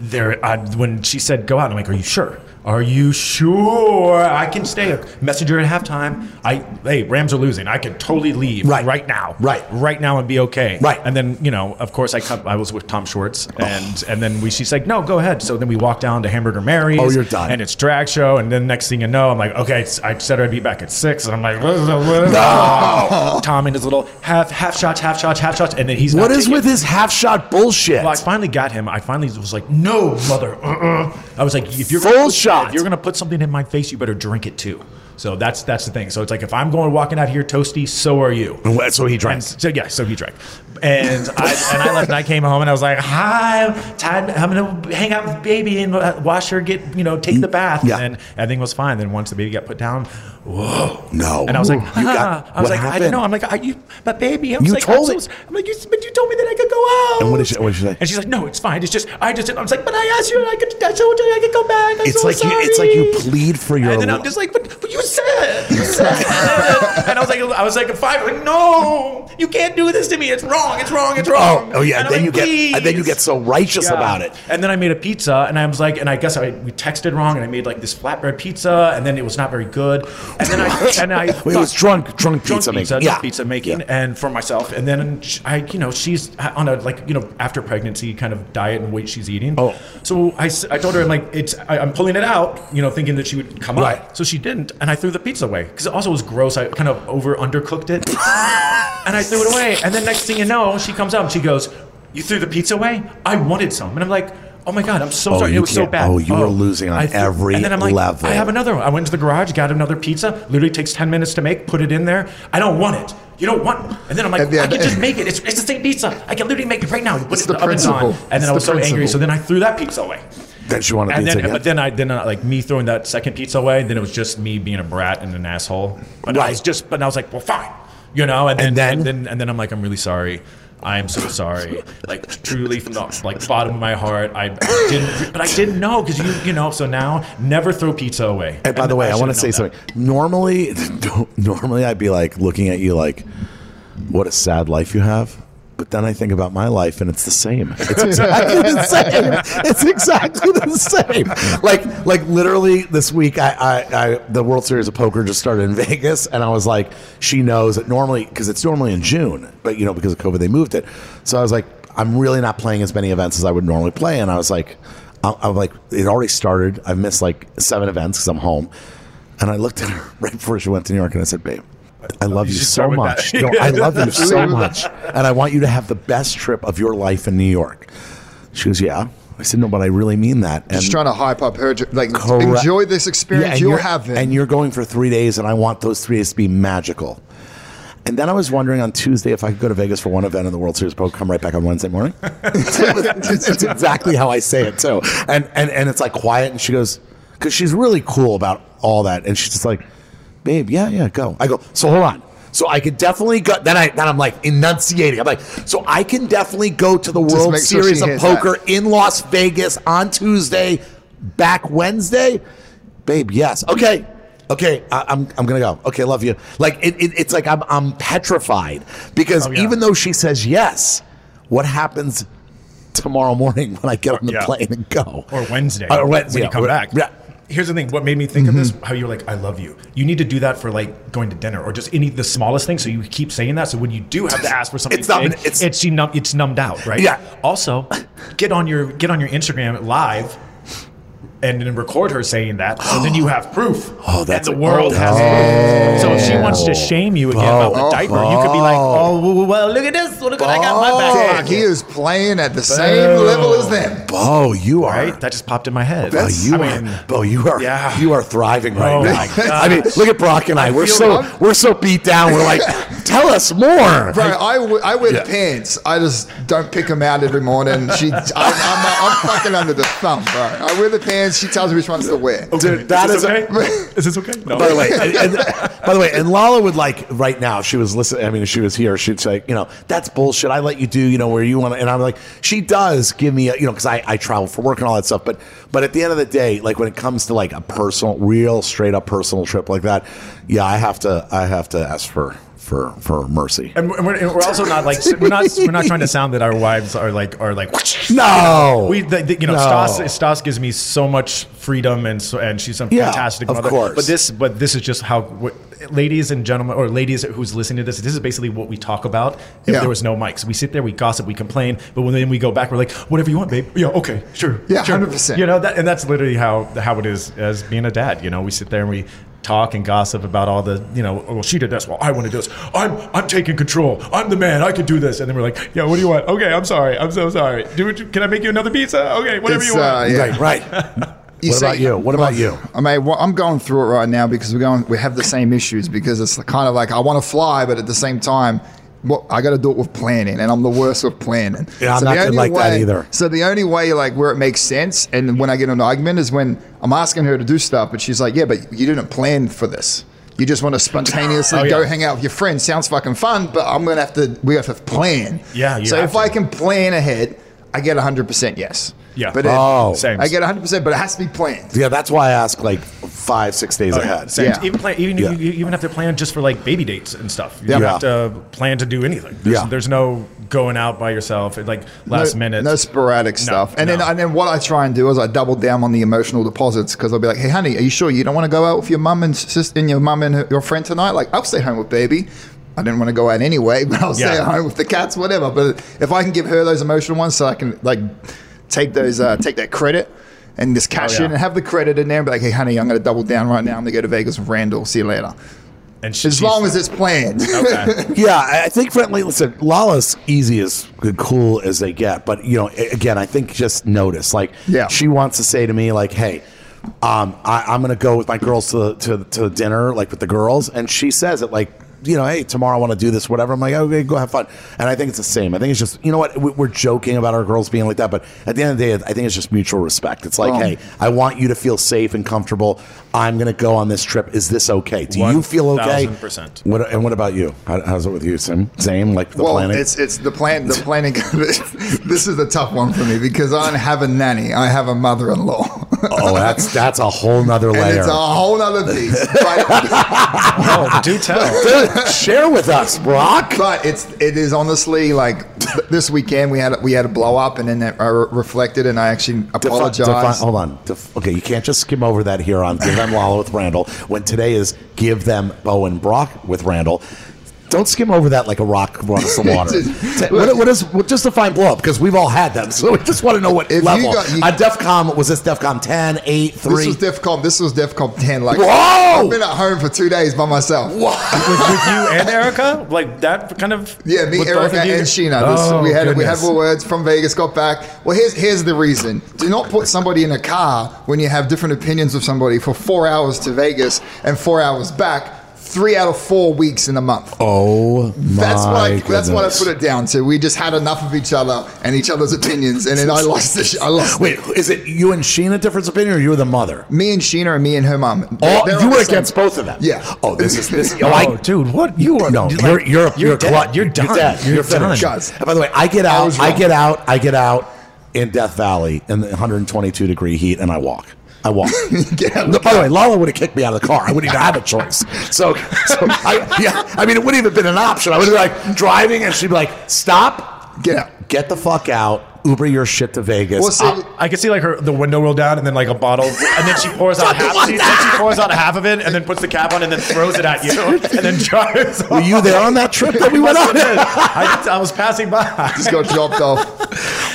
there. I, when she said go out, I'm like, are you sure? Are you sure I can stay? A Messenger at halftime. I hey, Rams are losing. I could totally leave Right. right now. Right. right now and be okay. Right. And then you know, of course, I come, I was with Tom Schwartz, and and then we she's like, no, go ahead. So then we walk down to Hamburger Mary's. Oh, you're done. And it's drag show, and then next thing you know, I'm like, okay, I said I'd be back at six, and I'm like, no. Tom and his little half half shots, half shots, half shots, and then he's what is with his half shot bullshit? well, I finally got him. I finally was like, "No, mother." Uh-uh. I was like, "If you're Full gonna if you're gonna put something in my face, you better drink it too." So that's that's the thing. So it's like if I'm going walking out here toasty, so are you. And so he And drank. so yeah, so he drank, and I and I left and I came home and I was like, "Hi, time. I'm gonna hang out with baby and watch her get you know take the bath." Yeah. And then everything was fine. Then once the baby got put down, whoa, No. And I was like, You got- ah. I was like, I happened? didn't know. I'm like, are you, but baby, I was You like, told I'm, so, I'm like, you, but you told me that I could go out. And what did she- what did she say? And she's like, no, it's fine. It's just, I just, I was like, but I asked you, and I could, I told you I could go back. I'm It's so like you, it's like you plead for your. And then I'm just like, but, but you said, you said. and I was like, I was like, five, like, no, you can't do this to me. It's wrong. It's wrong. It's Oh, wrong. oh yeah. And Then like, you get, and then you get so righteous Yeah. about it. And then I made a pizza, and I was like, and I guess I we texted wrong, and I made like this flatbread pizza, and then it was not very good. And then I and I Wait, it was drunk, drunk drunk pizza, pizza, making. Yeah, pizza making, Yeah. and for myself. And then I, you know, she's on a like you know after pregnancy kind of diet and weight she's eating. Oh. so I, I told her I'm like it's I, I'm pulling it out, you know, thinking that she would come Right. up. So she didn't, and I threw the pizza away because it also was gross. I kind of over undercooked it, and I threw it away. And then next thing you know, she comes out and she goes, "You threw the pizza away? I wanted some." And I'm like. Oh my God! I'm so Oh, sorry. you It was so bad. oh, you were losing on I threw- every and then I'm like, level. I have another one. I went to the garage, got another pizza. Literally takes ten minutes to make. Put it in there. I don't want it. You don't want. And then I'm like, And the- I can just make it. It's, it's the same pizza. I can literally make it right now. Put It's it in the the oven's on. principle. And It's then I was the so angry. So then I threw that pizza away. Then she wanted And pizza then, again. but then I then uh, like me throwing that second pizza away. Then it was just me being a brat and an asshole. But I was just. But I was like, well, fine. You know. And then And then? and then and then I'm like, I'm really sorry. I am so sorry. Like truly from the like bottom of my heart, I, I didn't. But I didn't know because you you know. So now never throw pizza away. And by the way, I, want to say that. something. Normally, normally I'd be like looking at you like, "What a sad life you have." But then I think about my life, and it's the same. It's exactly the same. It's exactly the same. Like, like literally this week, I, I, I, the World Series of Poker just started in Vegas, and I was like, she knows that normally because it's normally in June, but you know because of COVID they moved it. So I was like, I'm really not playing as many events as I would normally play, and I was like, I'm like, it already started. I've missed like seven events because I'm home. And I looked at her right before she went to New York and I said, babe, I love you should so much. No, I love you so much, and I want you to have the best trip of your life in New York. She goes, yeah. I said, no, but I really mean that. And Just trying to hype up her, like Correct. enjoy this experience and you're, you're having. and you're going for three days, and I want those three days to be magical. And then I was wondering on Tuesday if I could go to Vegas for one event in the World Series poker, come right back on Wednesday morning. it's, it's exactly how I say it too. And and and it's like quiet, and she goes, because she's really cool about all that, and she's just like, babe, yeah, yeah, go. I go, so hold on. So I could definitely go. Then I then I'm like enunciating. I'm like, so I can definitely go to the World sure Series of hears that. Poker in Las Vegas on Tuesday, back Wednesday, babe. Yes. Okay. Okay. I, I'm I'm gonna go. Okay. Love you. Like it, it it's like I'm I'm petrified because Oh, yeah. even though she says yes, what happens tomorrow morning when I get on the Yeah. plane and go or Wednesday Or Wednesday, when you come back. Yeah. Here's the thing. What made me think of this? Mm-hmm. How you're like, I love you. You need to do that for like going to dinner or just any the smallest thing. So you keep saying that. So when you do have to ask for something, It's not- big, it's- it's it's, numb, it's numbed out, right? Yeah. Also, get on your get on your Instagram live. And then record her saying that, so then you have proof. Oh, that's and the a- world has proof. So if she wants to oh. shame you again about the Oh. diaper, you could be like, "Oh, oh well, well, look at this! Look what I got in my oh. back Dad, he is playing at the same level as them. Beau, you are Right? That just popped in my head. Beau, you I are, Beau, you are, yeah. you are thriving right Oh now. my God. I mean, look at Brock and I. we're so I'm- we're so beat down. We're like, tell us more. Bro, I, w- I wear Yeah. pants. I just don't pick them out every morning. She, I, I'm, I'm fucking under the thumb, bro. I wear the pants. She tells me which ones to wear. Dude, that is is this a- okay? is this okay? No. By the way, and, and- by the way, and Lala would like right now. She was listening. I mean, if she was here. She'd say, you know, that's bullshit. I let you do, you know, where you want to. And I'm like, she does give me, a, you know, because I, I travel for work and all that stuff. But but at the end of the day, like when it comes to like a personal, real, straight up personal trip like that, yeah, I have to I have to ask for for for mercy. And we're, and we're also not like we're not we're not trying to sound that our wives are like are like No, we the, the- you know No. Stas Stas gives me so much freedom and so and she's a Yeah, fantastic of mother. course. But this but this is just how what, ladies and gentlemen or ladies who's listening to this this is basically what we talk about if Yeah. there was no mics. We sit there, we gossip, we complain, but when then we go back, we're like whatever you want, babe. Yeah, okay, sure. Yeah, sure. 100%. You know that and that's literally how how it is as being a dad. You know, we sit there and we talk and gossip about all the you know oh, well she did this well I want to do this I'm I'm taking control I'm the man I can do this and then we're like yeah what do you want okay I'm sorry I'm so sorry do it, can I make you another pizza okay whatever It's, you want uh, yeah. right, right. You what say- about you? What about you? I mean, well, I'm going through it right now because we're going. We have the same issues because it's kind of like I want to fly, but at the same time, well, I got to do it with planning, and I'm the worst with planning. Yeah, I'm So not the good only like that either. So the only way, like, where it makes sense, and when I get an argument, is when I'm asking her to do stuff, but she's like, "Yeah, but you didn't plan for this." You just want to spontaneously Oh, yeah. go hang out with your friends. Sounds fucking fun, but I'm gonna have to. We have to plan. Yeah, So if to. I can plan ahead, I get 100 percent yes. Yeah. But it, Oh. Same. I get 100, percent but it has to be planned. Yeah, that's why I ask like five, six days oh, ahead. Same. Yeah. Even plan, even Yeah. you, you even have to plan just for like baby dates and stuff. You Yeah. have to plan to do anything. There's, Yeah. there's no going out by yourself like last no, minute. No sporadic stuff. And no. then and then what I try and do is I double down on the emotional deposits because I'll be like, hey, honey, are you sure you don't want to go out with your mum and sister and your mum and her, your friend tonight? Like, I'll stay home with baby. I didn't want to go out anyway, but I'll stay at home with the cats, whatever. But if I can give her those emotional ones, so I can like take those, uh, take that credit and just cash Oh, yeah. in and have the credit in there and be like, hey, honey, I'm going to double down right now. I'm going to go to Vegas with Randall. See you later. and she, As long as it's planned. okay. Yeah, I I think frankly, listen, Lala's easy as good, cool as they get. But you know, again, I think just notice, like, Yeah. she wants to say to me, like, hey. Um, I, I'm gonna go with my girls to to to dinner, like with the girls, and she says it like, you know, hey, tomorrow I want to do this, whatever. I'm like, okay, go have fun. And I think it's the same. I think it's just, you know what, we- we're joking about our girls being like that, but at the end of the day, I think it's just mutual respect. It's like, Oh. hey, I want you to feel safe and comfortable. I'm gonna go on this trip. Is this okay? Do you feel okay? 1000%. What, and what about you? How, how's it with you, Sim? Same, like the well, planning. it's it's the plan. The planning. this is the tough one for me because I don't have a nanny. I have a mother-in-law, oh, that's that's a whole nother and layer. it's a whole nother piece. But, oh, do tell. Share with us, Brock. but it's it is honestly like this weekend we had we had a blow up, and then that I re- reflected, and I actually Defi- apologized. defi- hold on. Def- okay, you can't just skim over that here on Give Them Lala with Randall when today is Give Them Bo and Brock with Randall. Don't skim over that like a rock across the water. Just- what, what is what, just define blow up? Because we've all had them, so we just want to know what If you level. got- you- At DefCon, was this DefCon 10, 8, 3? This was DEFCON. This was DEFCON 10. Like, Whoa! I've been at home for two days by myself. with, with you and Erica, like that kind of. Yeah, me, with both Erica, of you? and Scheana. This, Oh, we had we had goodness. words from Vegas. Got back. Well, here's here's the reason. Do not put somebody in a car when you have different opinions of somebody for four hours to Vegas and four hours back. Three out of four weeks in a month. Oh, my That's what I, that's what I put it down to. We just had enough of each other and each other's opinions, and then I lost the. Sh- I lost. Wait, is it you and Scheana difference opinion, or you were the mother? me and Scheana and me and her mom. Oh, They're you were the same- against both of them. Yeah. Oh, this is this. Oh, Oh, I, dude, what you are? no, like, you're you're you're, dead. glut- You're done. You're dead. You're, You're finished. done. Guys. By the way, I get out. was I, get out. I get out in Death Valley in the 122 degree heat, and I walk. I walk. Get out of No, by the way, Lala would have kicked me out of the car. I wouldn't even have a choice. So, so I, yeah, I mean, it wouldn't even have been an option. I would be like driving, and she'd be like, "Stop, Get out. get the fuck out, Uber your shit to Vegas." Well, see, I'll- could see like her the window roll down and then like a bottle and then she pours out half she, she pours out half of it and then puts the cap on and then throws it at you and then drives were you there on that trip that we went on? I, I was passing by. just got dropped off.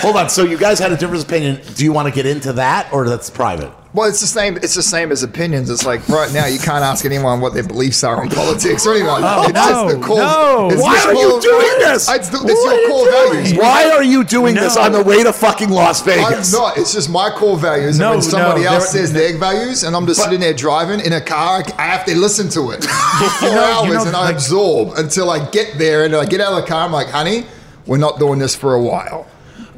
Hold on. So you guys had a different opinion. Do you want to get into that, or that's private? Well, it's the same. It's the same as opinions. It's like right now you can't ask anyone what their beliefs are on politics or anything. Like that. Oh, it's just the core. no. It's Why the are you doing this? It's, the, it's your you core doing? values. Why are you doing this on the way to fucking Las I'm Vegas? not. It's just my core values. No, and when somebody no, else there- says their values, and I'm just But- sitting there driving in a car, I have to listen to it for four know- hours, know, and I like- absorb until I get there, and I get out of the car. I'm like, honey, we're not doing this for a while,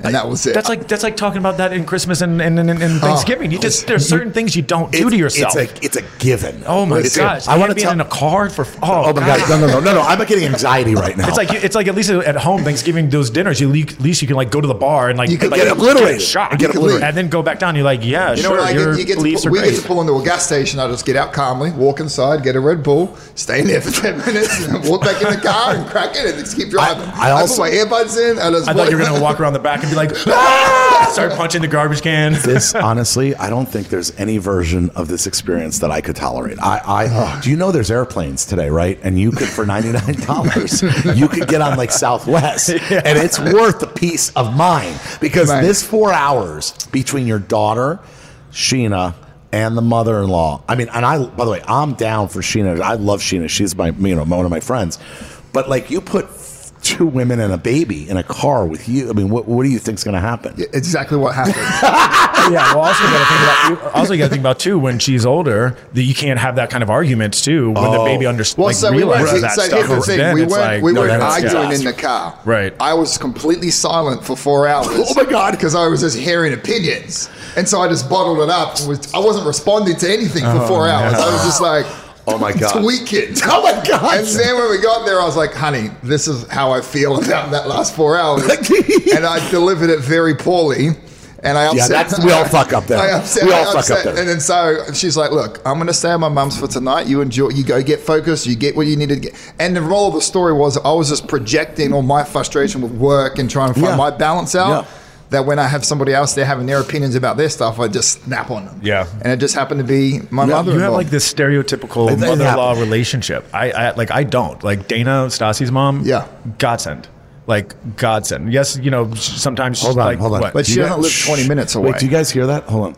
and that was it. That's like that's like talking about that in Christmas and and, and, and Thanksgiving. You just there's certain things you don't do to yourself. It's a it's a given. oh my It's gosh! I want to be tell. in a car for oh, oh my god! No no no no no! I'm getting anxiety right now. It's like it's like at least at home Thanksgiving those dinners you at least you can like go to the bar and like You could like, get obliterated. a shot And get obliterated. and then go back down. You're like yeah You know sure I your get, you get to, we great. get to pull into a gas station, I just get out calmly, walk inside, get a Red Bull, stay in there for 10 minutes, and walk back in the car and crack it and just keep driving. I also- put my earbuds in and just I thought you were gonna walk around the back and be like "Ah!" start punching the garbage can. this honestly, I don't think there's any version of this experience that I could tolerate. I, I do you know there's airplanes today, right? And you could for ninety nine dollars, you could get on like Southwest, and it's worth the peace of mind because Right. this four hours between your daughter, Scheana. And the mother-in-law. I mean, and I. By the way, I'm down for Scheana. I love Scheana. She's my, you know, one of my friends. But like, you put two women and a baby in a car with you. I mean, what, what do you think's going to happen? Exactly what happened. yeah, well, also you got to think about you, also you got to think about too when she's older that you can't have that kind of arguments too when the baby oh. understands. Well, like so we weren't, that so stuff. here's the thing. then We weren't, like, we no, weren't that's arguing gas. in the car. Right. I was completely silent for four hours. Oh my God. Because I was just hearing opinions. And so I just bottled it up. I wasn't responding to anything for oh, four hours. I was just like, Oh my God. tweaking. Oh my God. And then when we got there, I was like, honey, this is how I feel about that last four hours. and I delivered it very poorly. And I upset. that's- we all fuck up there. I upset. We all fuck up there. And then so she's like, look, I'm going to stay at my mum's for tonight. You enjoy, you go get focused, you get what you need to get. And the role of the story was I was just projecting all my frustration with work and trying to find Yeah. my balance out. Yeah. That when I have somebody else there having their opinions about their stuff, I just snap on them. Yeah. And it just happened to be my Yeah, mother. You have like this stereotypical It- it mother-in-law happens. relationship. I, I like I don't like Dana Stassi's mom. Yeah. godsend, like godsend. Yes, you know sometimes Hold on, like, hold on. what? But she doesn't live 20 minutes away. Wait, do you guys hear that? Hold on.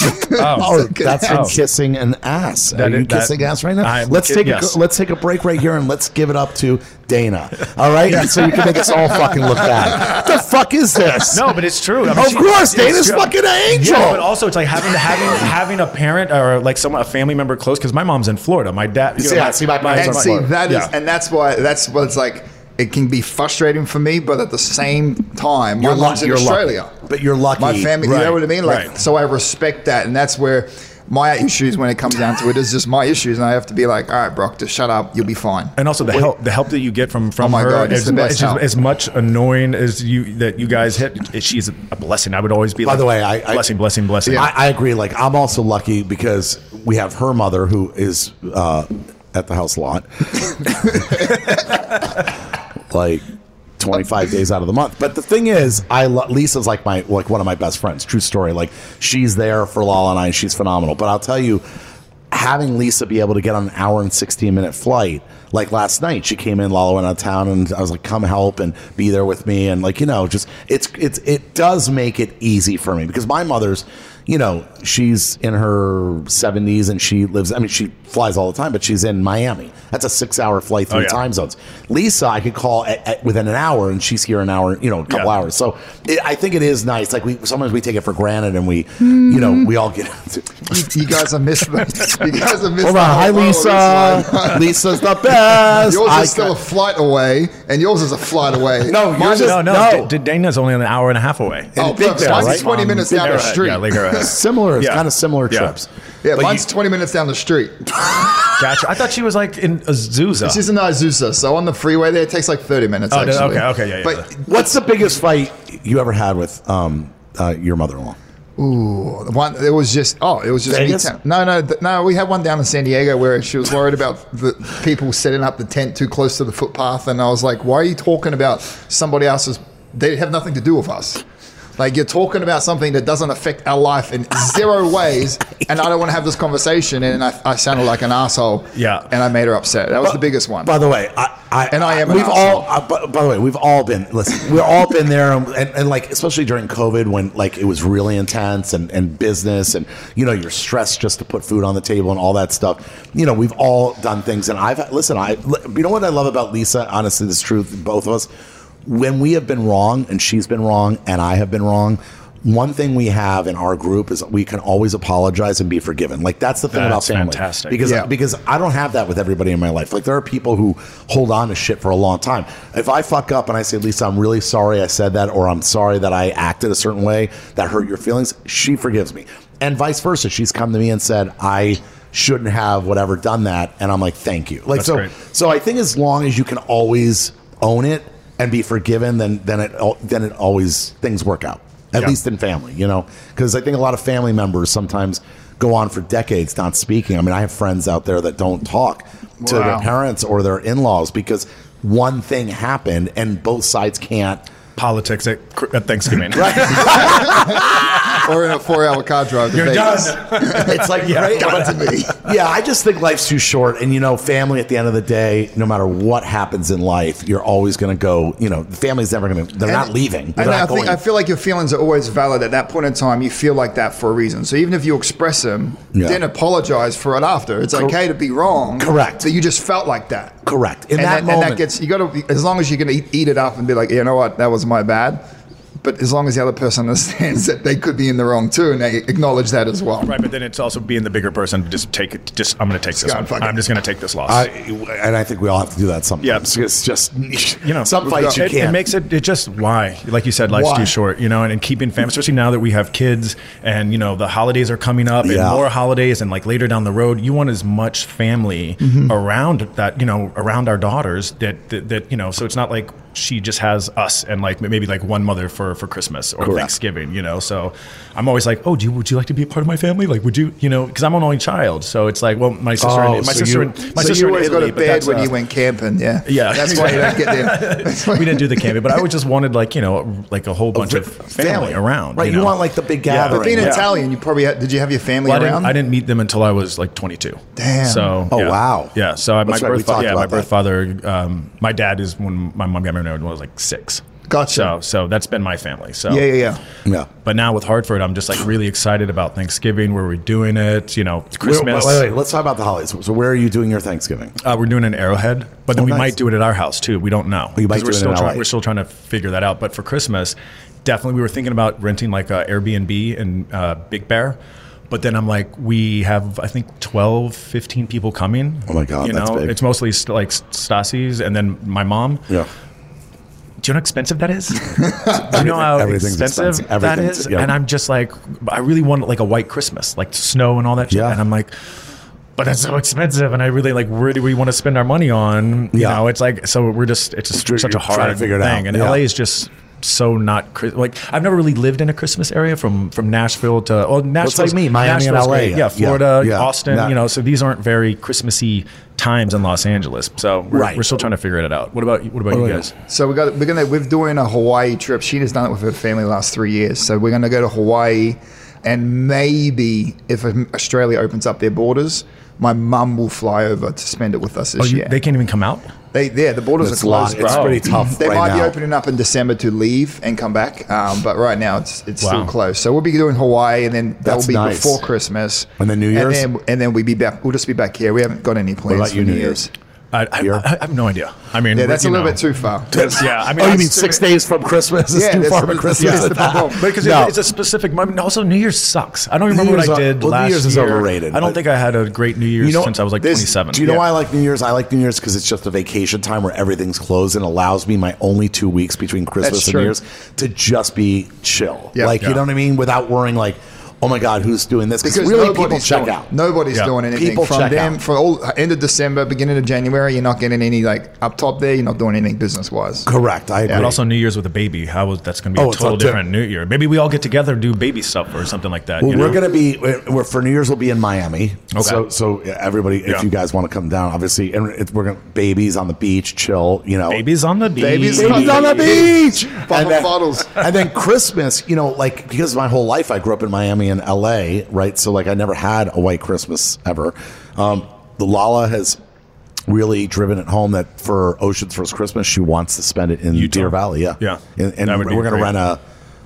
Oh, Oh, that's Oh. kissing an ass. Are That you is- that- kissing ass right now? I'm let's ki- take yes. a let's take a break right here and let's give it up to Dana. All right, so you can make us all fucking look bad. What the fuck is this? No, but it's true. I mean, Of she- course, it's Dana's true. fucking an angel. Yeah, but also it's like having having having a parent or like someone a family member close because my mom's in Florida. My dad. you see, know, I see my parents and are see Florida. that is, Yeah. and that's why that's what it's like. It can be frustrating for me, but at the same time, my You're mom's lucky. in Australia. lucky. But you're lucky. My family, you know what I mean? Like, right. so I respect that, and that's where my issues, when it comes down to it, is just my issues, and I have to be like, all right, Brock, just shut up, you'll be fine. And also the help, the help that you get from from Oh my her God, it's is, the best is just as much annoying as you that you guys hit. She's a blessing. I would always be. By like, the way, I- I- blessing, blessing, blessing. I, I agree. Like I'm also lucky because we have her mother who is uh, at the house a lot, like 25 days out of the month. But the thing is, I lo- Lisa's like my like one of my best friends. True story. Like she's there for Lala and I, and she's phenomenal. But I'll tell you. having Lisa be able to get on an hour and 16 minute flight, like last night, she came in, Lala went out of town, and I was like, come help and be there with me. And like, you know, just it's, it's, it does make it easy for me because my mother's, you know, she's in her 70s and she lives, I mean, she flies all the time, but she's in Miami. That's a six hour flight through Oh, yeah. time zones. Lisa, I could call at, at, within an hour and she's here an hour, you know, a couple Yeah. hours. So it, I think it is nice. Like we, sometimes we take it for granted and we, you know, we all get. You, you guys are missed. The, you guys are missed. Hold the on. Hi, part of this Lisa. one. Lisa's the best. Yours I is still a flight away, and yours is a flight away. No, yours is- is- No, no, No. D- D- Dana's only an hour and a half away. Oh, Big perfect. Mine's right? 20 minutes down the street. Yeah, Lake Arrowhead. similar. Yeah. Kind of similar Yeah. trips. Yeah, But mine's you- 20 minutes down the street. Gotcha. I thought she was like in Azusa. She's in Azusa, so on the freeway there, it takes like 30 minutes. Oh, no, actually. okay, okay, yeah, yeah, But What's the biggest fight you ever had with um, uh, your mother-in-law? Ooh, the one it was just oh, it was just Vegas? me. No, no, th- no. We had one down in San Diego where she was worried about the people setting up the tent too close to the footpath, and I was like, "Why are you talking about somebody else's? They have nothing to do with us." Like you're talking about something that doesn't affect our life in zero ways, and I don't want to have this conversation. And I, I sounded like an asshole. Yeah. and I made her upset. That was the biggest one. By the way, I, I And I am We've all. asshole. Uh, by, by the way, we've all been. Listen, we've all been there, and, and, and like especially during COVID when like it was really intense and and business, and you know you're stressed just to put food on the table and all that stuff. You know, we've all done things, and I've listen. I you know what I love about Lisa. Honestly, this truth. Both of us, when we have been wrong, and she's been wrong, and I have been wrong. One thing we have in our group is we can always apologize and be forgiven. Like that's the thing That's about family. fantastic. Because Yeah. because I don't have that with everybody in my life. Like there are people who hold on to shit for a long time. If I fuck up and I say, Lisa, I'm really sorry I said that, or I'm sorry that I acted a certain way that hurt your feelings, she forgives me. And vice versa. She's come to me and said, I shouldn't have whatever done that. And I'm like, thank you. Like That's so great. so I think as long as you can always own it and be forgiven, then then it then it always things work out. At Yeah. least in family, you know, because I think a lot of family members sometimes go on for decades not speaking. I mean, I have friends out there that don't talk to their parents or their in-laws because one thing happened and both sides can't. Politics at, at Thanksgiving. Right. Or in a four-hour car drive to You're Vegas. done. It's like great, Got but- to me. Yeah, I just think life's too short, and you know, family. At the end of the day, no matter what happens in life, you're always going to go. You know, the family's never going to. They're not leaving. They're And I not think. I feel like your feelings are always valid at that point in time. You feel like that for a reason. So even if you express them, Yeah. then apologize for it after. It's okay to be wrong. Correct. But you just felt like that. Correct. In and that and moment- that gets you got to as long as you're going to eat, eat it up and be like, you know what, that was my bad. But as long as the other person understands that they could be in the wrong too, and they acknowledge that as well. Right, but then it's also being the bigger person. to Just take it. Just I'm going to take this one. I'm just going to take this loss. I, and I think we all have to do that sometimes. Yeah. It's just you know, some fights you it, can't. It makes it, it just why, like you said, life's Why? too short, you know, and, and keeping family, especially now that we have kids and, you know, the holidays are coming up Yeah. and more holidays and like later down the road, you want as much family Mm-hmm. around that, you know, around our daughters that, that, that, you know, so it's not like she just has us and like maybe like one mother for, for Christmas or Correct. Thanksgiving, you know, so I'm always like, oh, do you, would you like to be a part of my family? Like, would you, you know, cause I'm an only child. So it's like, well, my sister, Oh, in, my so sister, you- in, my so sister you in always Italy, go to bed when uh, you went camping, yeah. Yeah. that's why you don't get there. we didn't do the camping, but I would just wanted like you know like a whole bunch of family, around. Right, you, know? want like the big Yeah. gathering. But being Yeah. Italian, you probably had, did you have your family Well, I, around? didn't, I didn't meet them until I was like 22. Damn. So Oh, yeah. wow. Yeah. So I- my right, birth, yeah, my birth father, um, my dad is when my mom got married when I was like six. Gotcha. So so that's been my family. So yeah, yeah, yeah. yeah. But now with Hartford, I'm just like really excited about Thanksgiving, where we're doing it. You know, it's Wait, Christmas. Wait, wait, let's talk about the holidays. So, where are you doing your Thanksgiving? Uh, we're doing an Arrowhead, but then Oh, we nice. might do it at our house too. We don't know. you might 'Cause do we're it in still LA. trying. We're still trying to figure that out. But for Christmas, definitely we were thinking about renting like a Airbnb in uh, Big Bear. But then I'm like, we have I think 12, 15 people coming. Oh my God, You that's know, big. it's mostly st- like Stassi's and then my mom. Yeah. Do you know how expensive that is? Do you know how expensive, expensive. that is? yeah. And I'm just like, I really want like a white Christmas, like snow and all that shit. Yeah. And I'm like, but that's so expensive, and I really like. Where do we want to spend our money on? You Yeah. know, it's like so. We're just it's just You're such a hard to figure it thing, out. and Yeah. LA is just so not like I've never really lived in a Christmas area from from Nashville to oh, well Nashville like me, Miami and LA. yeah, Yeah. Florida, Yeah. Austin, Yeah. you know, so these aren't very Christmassy times in Los Angeles. So we're, Right. we're still trying to figure it out. What about what about Oh, you guys? So we got we're gonna we're doing a Hawaii trip. Scheana's done it with her family the last three years. So we're gonna go to Hawaii, and maybe if Australia opens up their borders, my mum will fly over to spend it with us this Oh, you, year. they can't even come out. They, yeah, the borders It's are closed. lot- it's pretty tough They right might be opening up in December to leave and come back, um, but right now it's it's Wow. still closed. So we'll be doing Hawaii, and then that That's will be nice. before Christmas, And then New Year's? and then, and then we be back. We'll just be back here. We haven't got any plans about for you, New New Year's. Year's? I, I, Here? I have no idea. I mean, Yeah, that's a little know. bit too far. Yeah, I mean, oh, you mean six days from Christmas is Yeah, too that's far from the- Christmas? that's the. Because No. it's a specific moment. Also, New Year's sucks. I don't remember what I did well, New last Year's is year. overrated, I don't think I had a great New Year's You know, since I was like this- 27. Do you know Yeah. why I like New Year's? I like New Year's because it's just a vacation time where everything's closed and allows me my only two weeks between Christmas and. New Year's to just be chill. Yeah. like Yeah. you know what I mean, without worrying like, oh my god, who's doing this? Because really people nobody's check doing, out. Nobody's Yeah. doing anything People from check them out. for all end of December, beginning of January. You're not getting any like up top there. You're not doing anything business wise. Correct. I agree. But also New Year's with a baby. How was that's going to be Oh, a total up to- different New Year? Maybe we all get together and do baby stuff or something like that. Well, you we're gonna be we're, for New Year's. We'll be in Miami. Okay. So, so everybody, if Yeah. you guys want to come down, obviously, and it, we're gonna babies on the beach, chill. You know, babies on the beach. Babies Babies on the beach. Pop and, then, bottles. and then Christmas, you know, like because my whole life I grew up in Miami and LA, right? So like I never had a white Christmas ever. Um, the Lala has really driven it home that for Ocean's first Christmas, she wants to spend it in Utah. Deer Valley. Yeah, Yeah. and, and That would be we're gonna great. rent a.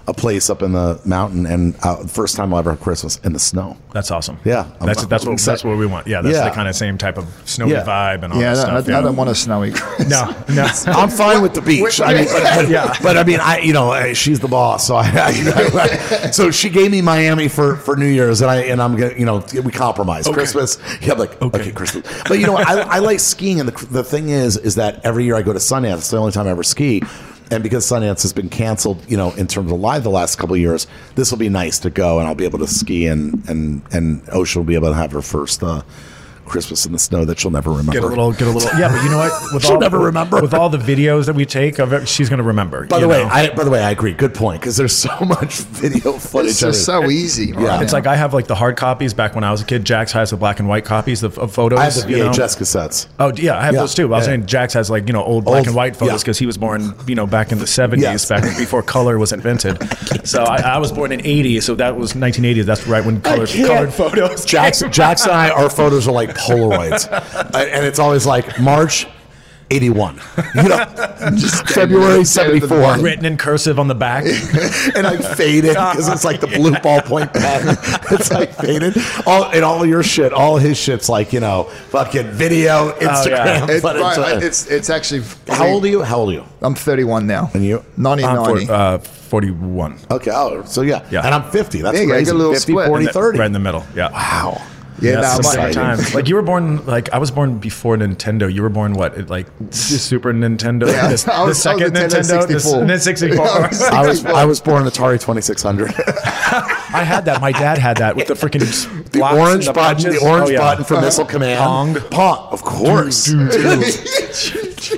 A place up in the mountain, and uh, first time I'll ever have Christmas in the snow. That's awesome. Yeah. that's I'm- that's I'm what excited. that's what we want. Yeah, that's Yeah. the kind of same type of snowy Yeah. vibe and all Yeah, I that don't, stuff. I, I don't want a snowy. Christmas. No, no. I'm fine with the beach. I mean, but, but, Yeah. but I mean, I you know, she's the boss, so I, I, so she gave me Miami for for New Year's, and I and I'm gonna you know we compromise Christmas. Yeah, I'm like okay. Okay. Christmas, but you know, I, I like skiing, and the the thing is, is that every year I go to Sundance. It's the only time I ever ski. And because Sundance has been canceled, you know, in terms of live the last couple of years, this will be nice to go, and I'll be able to ski, and and and Ocean will be able to have her first uh, Christmas in the snow that she'll never remember. Get a little, get a little. Yeah, but you know what? With She'll all, never remember. With all the videos that we take of it, she's going to remember. By the way, know? I by the way, I agree. Good point because there's so much video footage. It's just so easy. Right Yeah. It's now. like I have like the hard copies back when I was a kid. Jax has the black and white copies of, of photos. I have the you know? VHS cassettes. Oh yeah, I have Yeah, those too. I was yeah. saying Jax has like you know old black Old- and white photos yeah. because he was born you know back in the seventies, Yes. back before color was invented. so I, I was born in eighty, so that was nineteen eighty. That's right when color, can't- colored photos. Jackson, Jackson and I, our photos are like Polaroids, and it's always like March. 81. You know, just February 74. written in cursive on the back. and I faded because it's like the blue ballpoint pen. It's like faded. All and all your shit, all his shit's like you know, fucking video, Instagram. It's, but right, uh, it's it's actually. how old are you? How old are you? I'm 31 now. And you? Ninety I'm ninety. for, uh, Forty-one. Okay, oh, so yeah, Yeah. and I'm 50. That's There you go, crazy. get a little 50, split. 40, Right in the middle. Yeah. Wow. Yeah, That's no, the I'm same time. Like you were born, like I was born before Nintendo. You were born what? At, Like Super Nintendo. Yeah, this, I the was- I was second Nintendo Nintendo. This, 64. the 64. Yeah, I was- I was I was born Atari 2600. I had that. My dad had that with the freaking The orange the button, punches. the orange Oh, yeah. button for uh-huh. missile command. Pong. Pong, of course.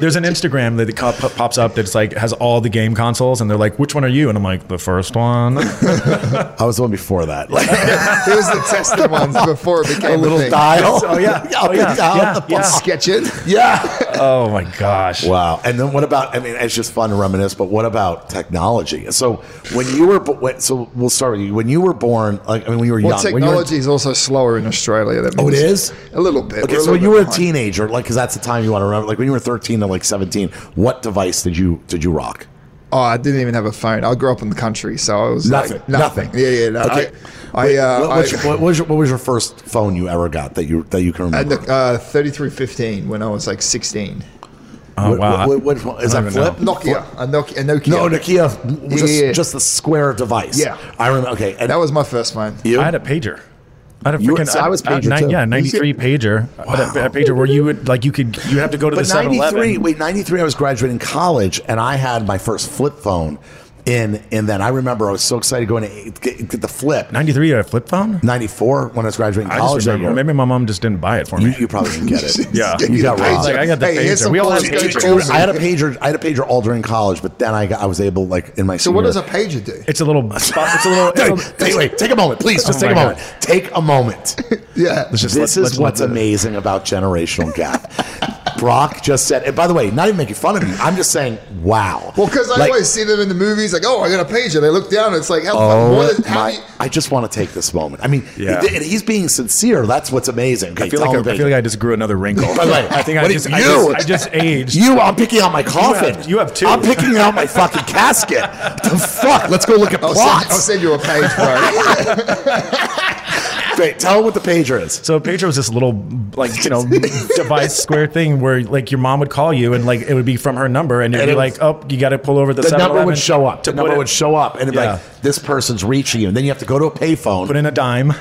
There's an Instagram that co- pops up that's like has all the game consoles, and they're like, "Which one are you?" And I'm like, "The first one." I was the one before that. Like It was the tested ones before it became a little thing. dial. Oh, yeah. Up Oh, yeah. and down Yeah, the yeah. Sketch it. Yeah. oh my gosh! Wow. And then what about? I mean, it's just fun to reminisce. But what about technology? So when you were, when, so we'll start with you. When you were born, like I mean, when you were Well, young. when were- technology is also slower in Australia. That Oh, it means- is? a little bit. Okay, so when you were a behind. teenager, like, because that's the time you want to remember. Like when you were thirteen to like seventeen, what device did you did you rock? Oh, I didn't even have a phone. I grew up in the country, so I was Nothing. Like, nothing. Yeah, yeah. No, Okay. I, Wait, I, uh, what, I, your, what, was your, what was your first phone you ever got that you that you can remember? the uh, 3315 when I was like 16. Oh What- wow! what- what- what- is I that don't flip? Nokia, a Nokia, a Nokia. No, Nokia, just, Yeah. just the square device. Yeah. I remember. Okay, and That was my first phone. you. I had a pager. I had a freaking. so I was pager. Yeah, ninety three pager. Had a, a pager where you would like you could you have to go to the But Seven 93, wait, 93, I was graduating college and I had my first flip phone. In, and then I remember I was so excited going to get, get the flip. Ninety three, you had a flip phone. 94 when I was graduating I college. just that remember. year. Maybe my mom just didn't buy it for You, me. you probably didn't get it. Yeah. you got Pager. robbed. Like, I got the Hey, here's pager. some We all had phones. Pagers. to- I had a pager. I had a pager all during college, but then I got, I was able like in my. So what does a pager do? It's a little spot. It's a little. It's a, Wait, wait, wait, take a moment, please. Oh just Oh take a my moment. Take a moment. Yeah. Let's just this let- is let's what's the- amazing about generational gap. Brock just said, and by the way, not even making fun of you. I'm just saying, wow. Well, because I Like- always see them in the movies. Like, oh, I got a pager. They look down and it's like, Oh what is, how my! you- I just want to take this moment. I mean, Yeah. and he's being sincere. That's what's amazing. Okay, I feel like I, I feel like. I just grew another wrinkle. By the way, I think I just, do I just I just aged. You, I'm picking out my coffin. you have two. I'm picking out my fucking casket. the fuck? Let's go look at I'll send, I'll send you a page, bro. Wait, tell him what the pager is. So a pager was this little like you know device square thing where like your mom would call you and like it would be from her number and it'd And be it like oh you got to pull over the, The number would show up. The number it- would show up, and it'd be Yeah. like, "This person's reaching you." And then you have to go to a payphone. put in a dime.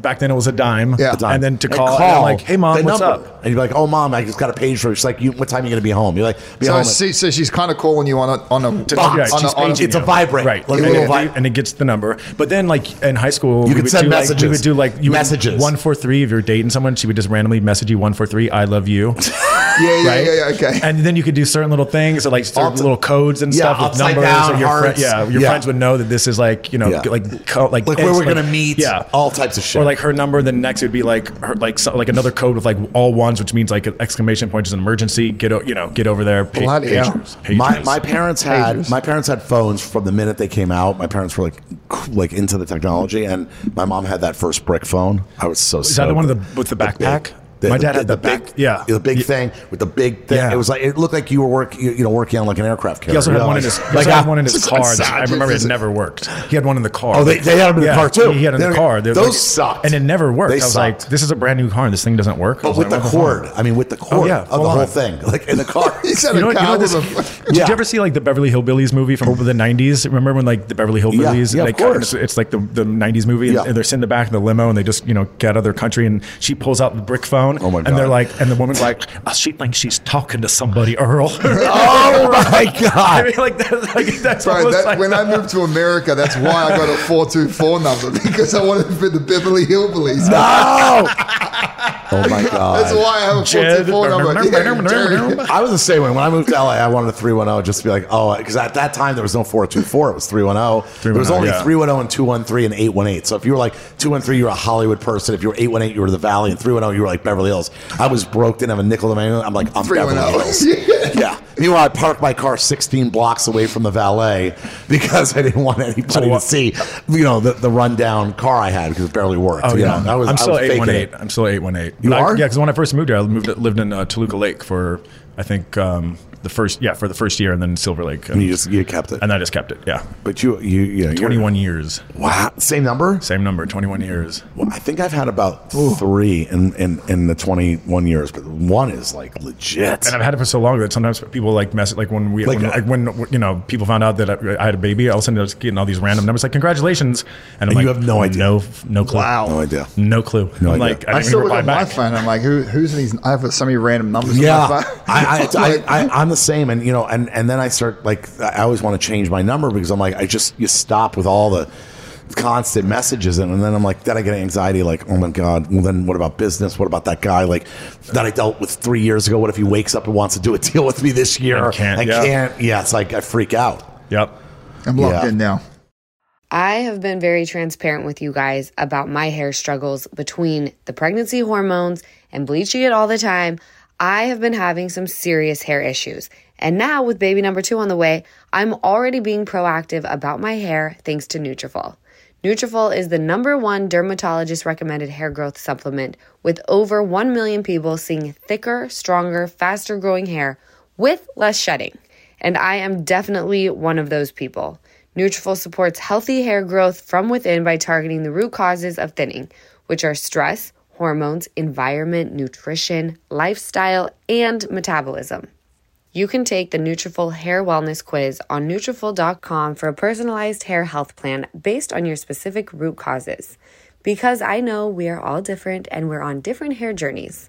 Back then it was a dime. Yeah. And then to And call, and I'm like, hey mom, the what's number. up? And you're like, "Oh, mom, I just got a page for." you." She's like, you, "What time are you going to be home?" You're like, "Be so, home." at- she, so she's kind of calling you on a on a To- Box. yeah, On she's a- on a- it's a you. vibrate. right? Like a and, little it- vi- and it gets the number. But then, like in high school, You we could would send do, Like, messages. we would do like you Messages. one four three. If you're dating someone, she would just randomly message you one four three. I love you. yeah, yeah, right? yeah, yeah, okay. And then you could do certain little things, or like certain Upside- little codes and Yeah, stuff with numbers. down, or your fri- hearts. yeah, your Yeah. friends would know that this is like you know, Yeah. like co- like like where we're going to meet. Yeah, all types of shit. or like her number. Then next would be like her, like so, like another code with like all ones, which means like an exclamation point is an emergency. Get o- you know get over there. Pa- Bloody hell. pagers, my pagers. my parents had Pages. my parents had phones from the minute they came out. My parents were like like into the technology, and my mom had that first brick phone. I was so is that the one with the with the backpack? My dad had the, big, big, yeah, the big Yeah. thing with the big thing. Yeah. It was like it looked like you were work, you, you know, working on like an aircraft carrier. He also you had know, one in his, like had one in his car. like I remember it never worked. He had one in the car. Oh, they- they had 'em in the car, too. He had in the car. They're those like- sucked. and it never worked. They I was sucked. like, "This is a brand new car, and this thing doesn't work." But with like, the cord, I mean, with the cord oh, yeah, of the whole on. thing, like in the car. You know, what- you know this, Did you ever see like the Beverly Hillbillies movie from over the '90s? Remember when like the Beverly Hillbillies? yeah, of course. It's, like the, the '90s movie, Yeah. and they're sitting in the back of the limo, and they just you know get out of their country, and she pulls out the brick phone, Oh, my and they're like, and the woman's like, oh, she thinks she's talking to somebody, Earl. oh my god! I mean, like that's like that's Bro, that, like when I moved to America, that's why I got a 424 number because I wanted to be the Beverly Hillbillies. No! oh my god! That's why I have a Jed. 424 number. Yeah, I was the same way. When I moved to LA, I wanted a 310 just to be like, oh, because at that time there was no 424, it was 310. There was only 310 and 213 and 818. So if you were like 213, you were a Hollywood person. If you were 818, you were the Valley. And 310, you were like Beverly Hills. I was broke, didn't have a nickel in my I'm like, I'm Beverly 310. Hills. yeah. Meanwhile, I parked my car 16 blocks away from the valet because I didn't want anybody to see, you know, the, the rundown car I had because it barely worked. Oh you yeah, know, I was, I'm I still was faking eight one it. eight. I'm still eight one eight. You are? Yeah, because when I first moved here, I moved lived in uh, Toluca Lake for I think um, the first yeah for the first year, and then Silver Lake, and, And you just you kept it. and I just kept it. Yeah, But you, you, yeah 21 years, Wow. Same number? same number, 21 years. Well, I think I've had about three in, in, in the 21 years, but one is like legit. And I've had it for so long that sometimes people like mess it like when we Like- when, uh, like, when you know people found out that I, I had a baby, all of a sudden I was getting all these random numbers like congratulations, and I'm And like you have no idea. no no clue, Wow. no idea. no clue. No I'm idea. like I I still even look at my phone. I'm like, who, who's these? I have so many random numbers. Yeah, on my phone. I, I, I, I, I'm the same, and you know, and and then I start like I always want to change my number because I'm like I just you stop with all the constant messages, and, and then I'm like then I get anxiety, like oh my god, well then what about business? What about that guy like that I dealt with three years ago? What if he wakes up and wants to do a deal with me this year? And can't, I yeah. can't. Yeah, it's like I freak out. Yep. I'm locked Yeah. in now. I have been very transparent with you guys about my hair struggles between the pregnancy hormones and bleaching it all the time. I have been having some serious hair issues. And now with baby number 2 on the way, I'm already being proactive about my hair thanks to Nutrafol. Nutrafol is the number 1 dermatologist recommended hair growth supplement with over 1 million people seeing thicker, stronger, faster growing hair with less shedding. And I am definitely one of those people. Nutrafol supports healthy hair growth from within by targeting the root causes of thinning, which are stress, hormones, environment, nutrition, lifestyle, and metabolism. You can take the Nutrafol Hair Wellness Quiz on Nutrafol.com for a personalized hair health plan based on your specific root causes. Because I know we are all different and we're on different hair journeys.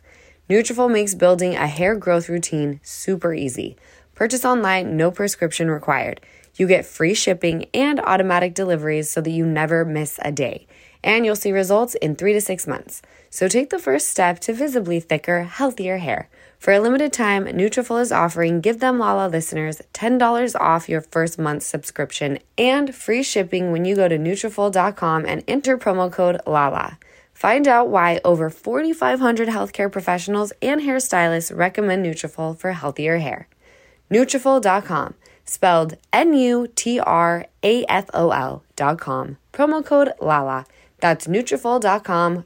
Nutrafol makes building a hair growth routine super easy. Purchase online, no prescription required. You get free shipping and automatic deliveries so that you never miss a day. And you'll see results in three to six months. So take the first step to visibly thicker, healthier hair. For a limited time, Nutrafol is offering Give Them Lala listeners $10 off your first month's subscription and free shipping when you go to Nutrafol.com and enter promo code LALA. Find out why over 4,500 healthcare professionals and hairstylists recommend Nutrafol for healthier hair. Nutrafol.com, spelled N U T R A F O L dot com. Promo code LALA. That's Nutrafol.com,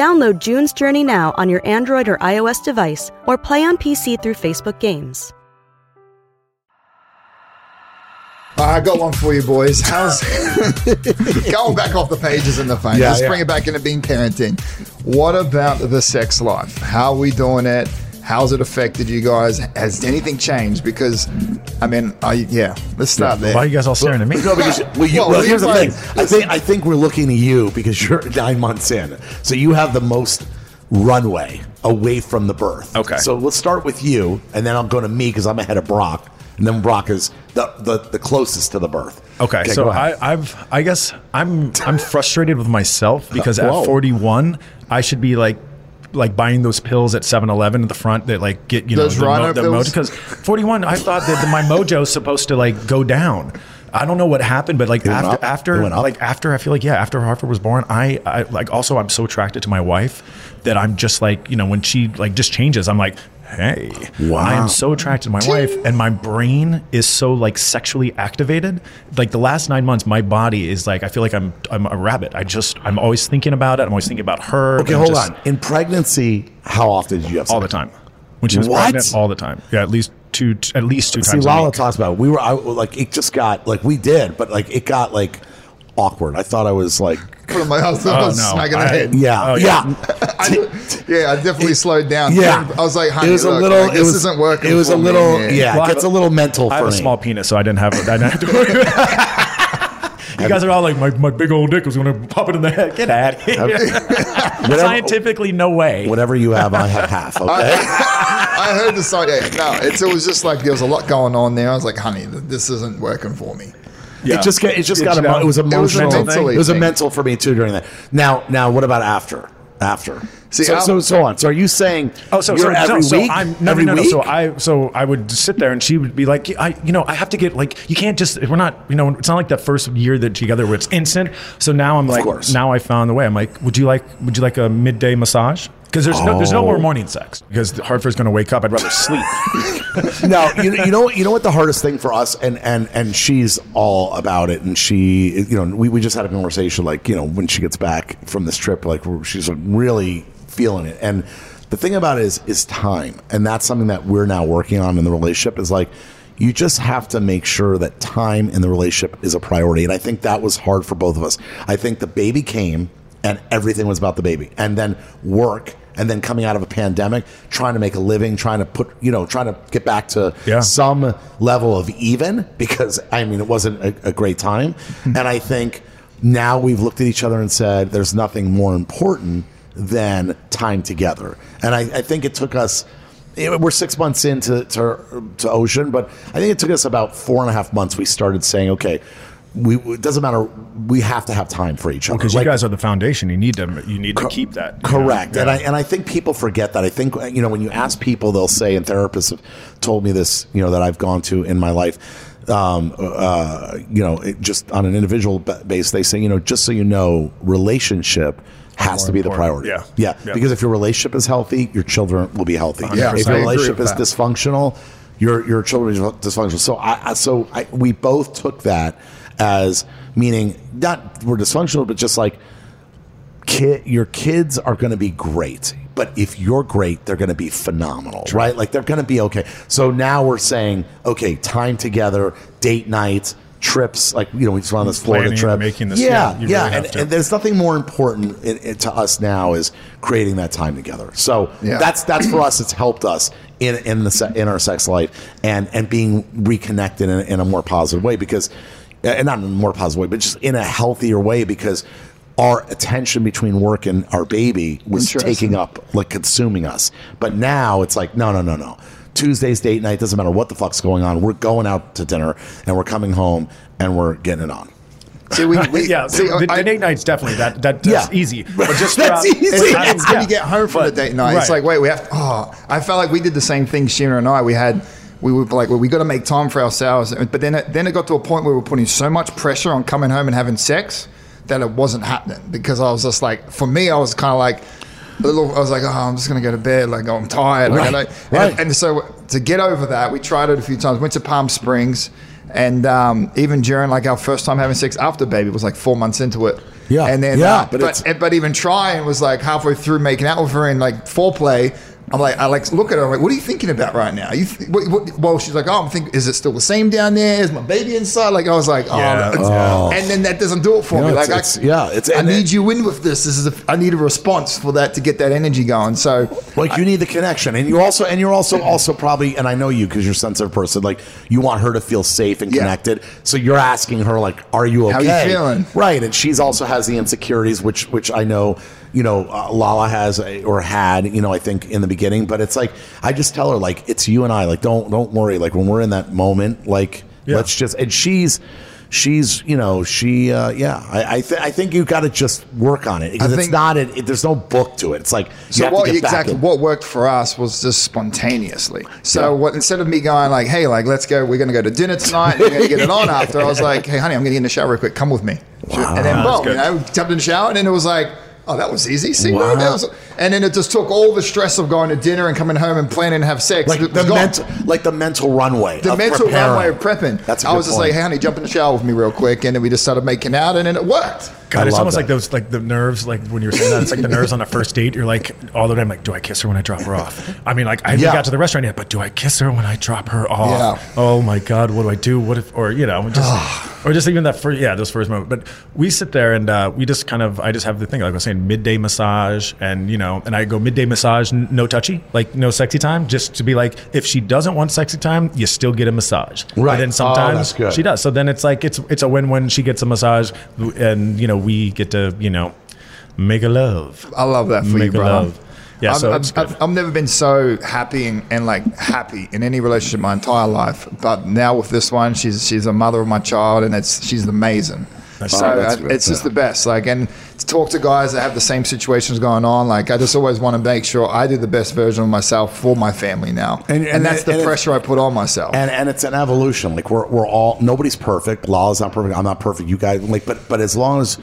Download June's Journey now on your Android or iOS device or play on PC through Facebook Games. I got one for you, boys. How's going back off the pages in the phone? Yeah, Let's yeah. bring it back into being parenting. What about the sex life? How are we doing it? How's it affected you guys? Has anything changed? Because, I mean, I yeah. Let's start there. Why are you guys all staring at me? No, because well, you, Well, well, here's the thing. I think I think we're looking to you because you're nine months in, so you have the most runway away from the birth. Okay. So let's start with you, and then I'm going to me because I'm ahead of Brock, and then Brock is the the, the closest to the birth. Okay, go so. I, I've I guess I'm I'm frustrated with myself because at 41 I should be like like buying those pills at 7-Eleven at the front that like get you Those know the, pills? because 41 I thought that my mojo mojo's supposed to like go down. I don't know what happened, but like after after like after I feel like yeah after Hartford was born, I, I like also I'm so attracted to my wife that I'm just like you know when she like just changes, I'm like hey, Wow. I am so attracted to my wife, and my brain is so like sexually activated. Like the last nine months, my body is like I feel like I'm I'm a rabbit. I just I'm always thinking about it. I'm always thinking about her. okay, hold just- on. In pregnancy, how often did you have sex? all the time. When she was What? pregnant, all the time. Yeah, at least two, at least two See, times. a Lala talks about it. we were I, like it just got like we did, but like it got like awkward. I thought I was like Put my husband Oh, was no. smacking the head. yeah, Oh, yeah. yeah. I, yeah, I definitely slowed down. Yeah, I was like, honey, it was look, a little. like, it this was, isn't working. It was for a little. man. yeah, Well, it gets a- a little mental I for have a me. small penis, so I didn't have. I didn't have to worry. you guys are all like, my, my big old dick was going to pop it in the head. Get out of here. Scientifically, no way. Whatever you have, I have half. Okay. I heard the song. Yeah, no, it's, it was just like there was a lot going on there. I was like, honey, this isn't working for me. Yeah. It just got. It just It got. just Emo- it was it was a emotional. mental It was a mental for me too during that. Now, now, what about after? After. See, so, so, so on. So, are you saying? Oh, so, you're so, every so, week. So I'm, no, every no, no, no. week. So I, so I would sit there, and she would be like, I, you know, I have to get like, you can't just, we're not, you know, it's not like that first year that together where it's instant. So now I'm like, course. now I found the way. I'm like, would you like, would you like a midday massage? Because there's no, there's no Oh. more morning sex because Hartford's going to wake up. I'd rather sleep. no, you, you know, you know what the hardest thing for us, and and and she's all about it, and she, you know, we, we just had a conversation, like you know, when she gets back from this trip, like she's really feeling it, and the thing about it is is time, and that's something that we're now working on in the relationship. Is like you just have to make sure that time in the relationship is a priority, and I think that was hard for both of us. I think the baby came, and everything was about the baby, and then work. And then coming out of a pandemic, trying to make a living, trying to put, you know, trying to get back to Yeah. some level of even because I mean it wasn't a, a great time, hmm. and I think now we've looked at each other and said there's nothing more important than time together, and I, I think it took us. it- We're six months into to, to Ocean, but I think it took us about four and a half months. We started saying, okay, we it doesn't matter. We have to have time for each other Because Like- you guys are the foundation. You need to, you need to keep that. Correct. And I and I think people forget that. I think you know when you ask people, they'll say, and therapists have told me this, you know, that I've gone to in my life. Um, uh, you know, it just on an individual ba- base, they say, you know, just so you know, relationship has More to be the priority. Yeah. yeah, Yeah. Because if your relationship is healthy, your children will be healthy. Yeah, if your relationship is that. dysfunctional, your your children are dysfunctional. So I so I, we both took that as meaning not we're dysfunctional, but just like kid, your kids are going to be great. But if you're great, they're going to be phenomenal, right? Like they're going to be okay. So now we're saying, okay, time together, date nights, trips. Like you know, we just went on this Florida trip. making this- yeah, yeah, yeah. really and, and there's nothing more important in, in- to us now is creating that time together. So Yeah. that's that's for us. It's helped us in in the in our sex life and and being reconnected in, in a more positive way because, and not in a more positive way, but just in a healthier way because our attention between work and our baby was taking up like consuming us. But now it's like no no no no. Tuesday's date night doesn't matter what the fuck's going on. We're going out to dinner and we're coming home and we're getting it on. See, we, we yeah, see, the, the I- date night's definitely that. that that's Yeah. easy. But just That's throughout- easy. It's, See, it's when yeah. you get home from But- the date night. It's like, wait, we have. Oh, I felt like we did the same thing. Scheana and I. We had. We were like, well, we got to make time for ourselves. But then, it, then it got to a point where we were putting so much pressure on coming home and having sex that it wasn't happening because I was just like, for me, I was kind of like. a Little, I was like, oh, I'm just gonna go to bed. Like, oh, I'm tired. Like, Right, I don't- right. and, and so to get over that, we tried it a few times. Went to Palm Springs, and um, even during like our first time having sex after baby was like four months into it. Yeah, and then yeah, uh, but but but even trying was like halfway through making out with her in like foreplay. I'm like, I like look at her. I'm like, what are you thinking about right now? You th- what, what, well, she's like, oh, I'm thinking, is it still the same down there? Is my baby inside? Like, I was like, oh, Yeah. Oh. and then that doesn't do it for You know, me. Like, it's- I, yeah, it's- I need it- you in with this. This is a, I need a response for that to get that energy going. So, Like you need the connection, and you also, and you're also, also probably, and I know you because you're a sensitive person. Like you want her to feel safe and Yeah. connected, so you're asking her, like, "Are you okay? How you feeling? Right, and she's also has the insecurities, which, which I know, you know, uh, Lala has uh, or had, you know, I think in the beginning. But it's like I just tell her, like, it's you and I. Like, don't, don't worry. Like when we're in that moment, like, Yeah. let's just. And she's. She's, you know, she, uh, yeah. I, I, th- I think you got to just work on it because I it's not. It, there's no book to it. It's like So what to get back exactly what worked for us was just spontaneously. So Yeah. what instead of me going like, "Hey, like let's go, we're going to go to dinner tonight, we're going to get it on after," I was like, "Hey, honey, I'm going to get in the shower real quick. Come with me." And then boom, you know, jumped in the shower, and then it was like. Oh, that was easy. See, Wow. that was, and then it just took all the stress of going to dinner and coming home and planning to have sex. like the mental, like the mental runway, the of mental preparing. runway of prepping. That's a I good was just like, hey, honey, jump in the shower with me real quick, and then we just started making out, and then it worked. God, I it's almost that. like those, like the nerves, like when you're saying that, it's like the nerves on a first date. You're like all the time, like, do I kiss her when I drop her off? I mean, like, I haven't Yeah. got to the restaurant yet, but do I kiss her when I drop her off? Yeah. Oh my God, what do I do? What if, or you know, just, ah. Or just even that first, yeah, those first moment. But we sit there and uh, we just kind of, I just have the thing, like I was saying, midday massage, and you know, and I go midday massage, n- no touchy, like no sexy time, just to be like, if she doesn't want sexy time, you still get a massage. Right. But then Oh, sometimes that's good. she does. So then it's like it's it's a win-win she gets a massage, and you know we get to you know make a love. I love that for Make you, a bro. Love. Yeah, I've, so I've. I've, I've never been so happy and, and like happy in any relationship my entire life. But now with this one, she's she's a mother of my child, and it's she's amazing. So that's I- good. it's just the best. Like, and to talk to guys that have the same situations going on, like I just always want to make sure I do the best version of myself for my family now, And- and, and that's the and pressure I put on myself. and and it's an evolution. Like we're we're all nobody's perfect. Lala's not perfect. I'm not perfect. You guys like, but but as long as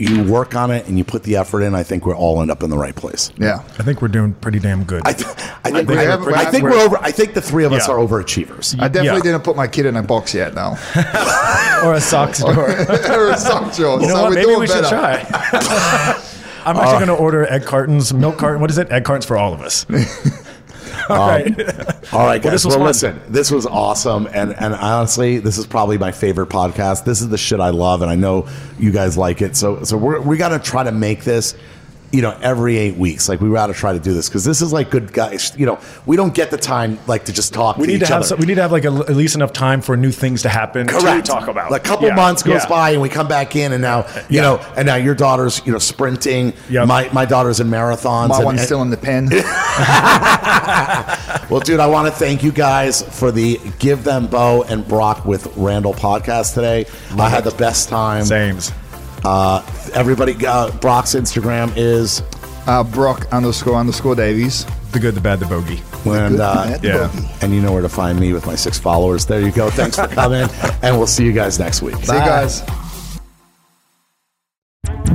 you work on it and you put the effort in, I think we'll all end up in the right place. yeah. I think we're doing pretty damn good. I, th- I think, we we're, have- I think we're- we're over. I think the three of us Yeah. are overachievers. I definitely Yeah. didn't put my kid in a box yet, though. or a socks door. or a sock drawer. You know so what? Maybe doing we should try. I'm actually uh, going to order egg cartons, milk carton. What is it? Egg cartons for all of us. All right. All right, guys. this Well, was fun. listen, this was awesome, and and honestly, this is probably my favorite podcast. This is the shit I love, and I know you guys like it. So so we're, we got to try to make this. You know, every eight weeks, like we got to try to do this because this is like good guys. You know, we don't get the time like to just talk. We to need to have other. some, we need to have like a, at least enough time for new things to happen Correct. to talk about. A couple Yeah. months goes Yeah. by, and we come back in, and now you Yeah. know, and now your daughter's you know sprinting. Yep. My my daughter's in marathons. My and- one's and- still in the pen. Well, dude, I want to thank you guys for the Give Them Beau and Brock with Randall podcast today. I had the best time. Sames. Uh, everybody, uh, Brock's Instagram is, Uh, Brock underscore underscore Davies. The good, the bad, the bogey. and Good, uh, bad, yeah. bogey. and you know where to find me with my six followers. There you go. Thanks for coming, and we'll see you guys next week. See you guys.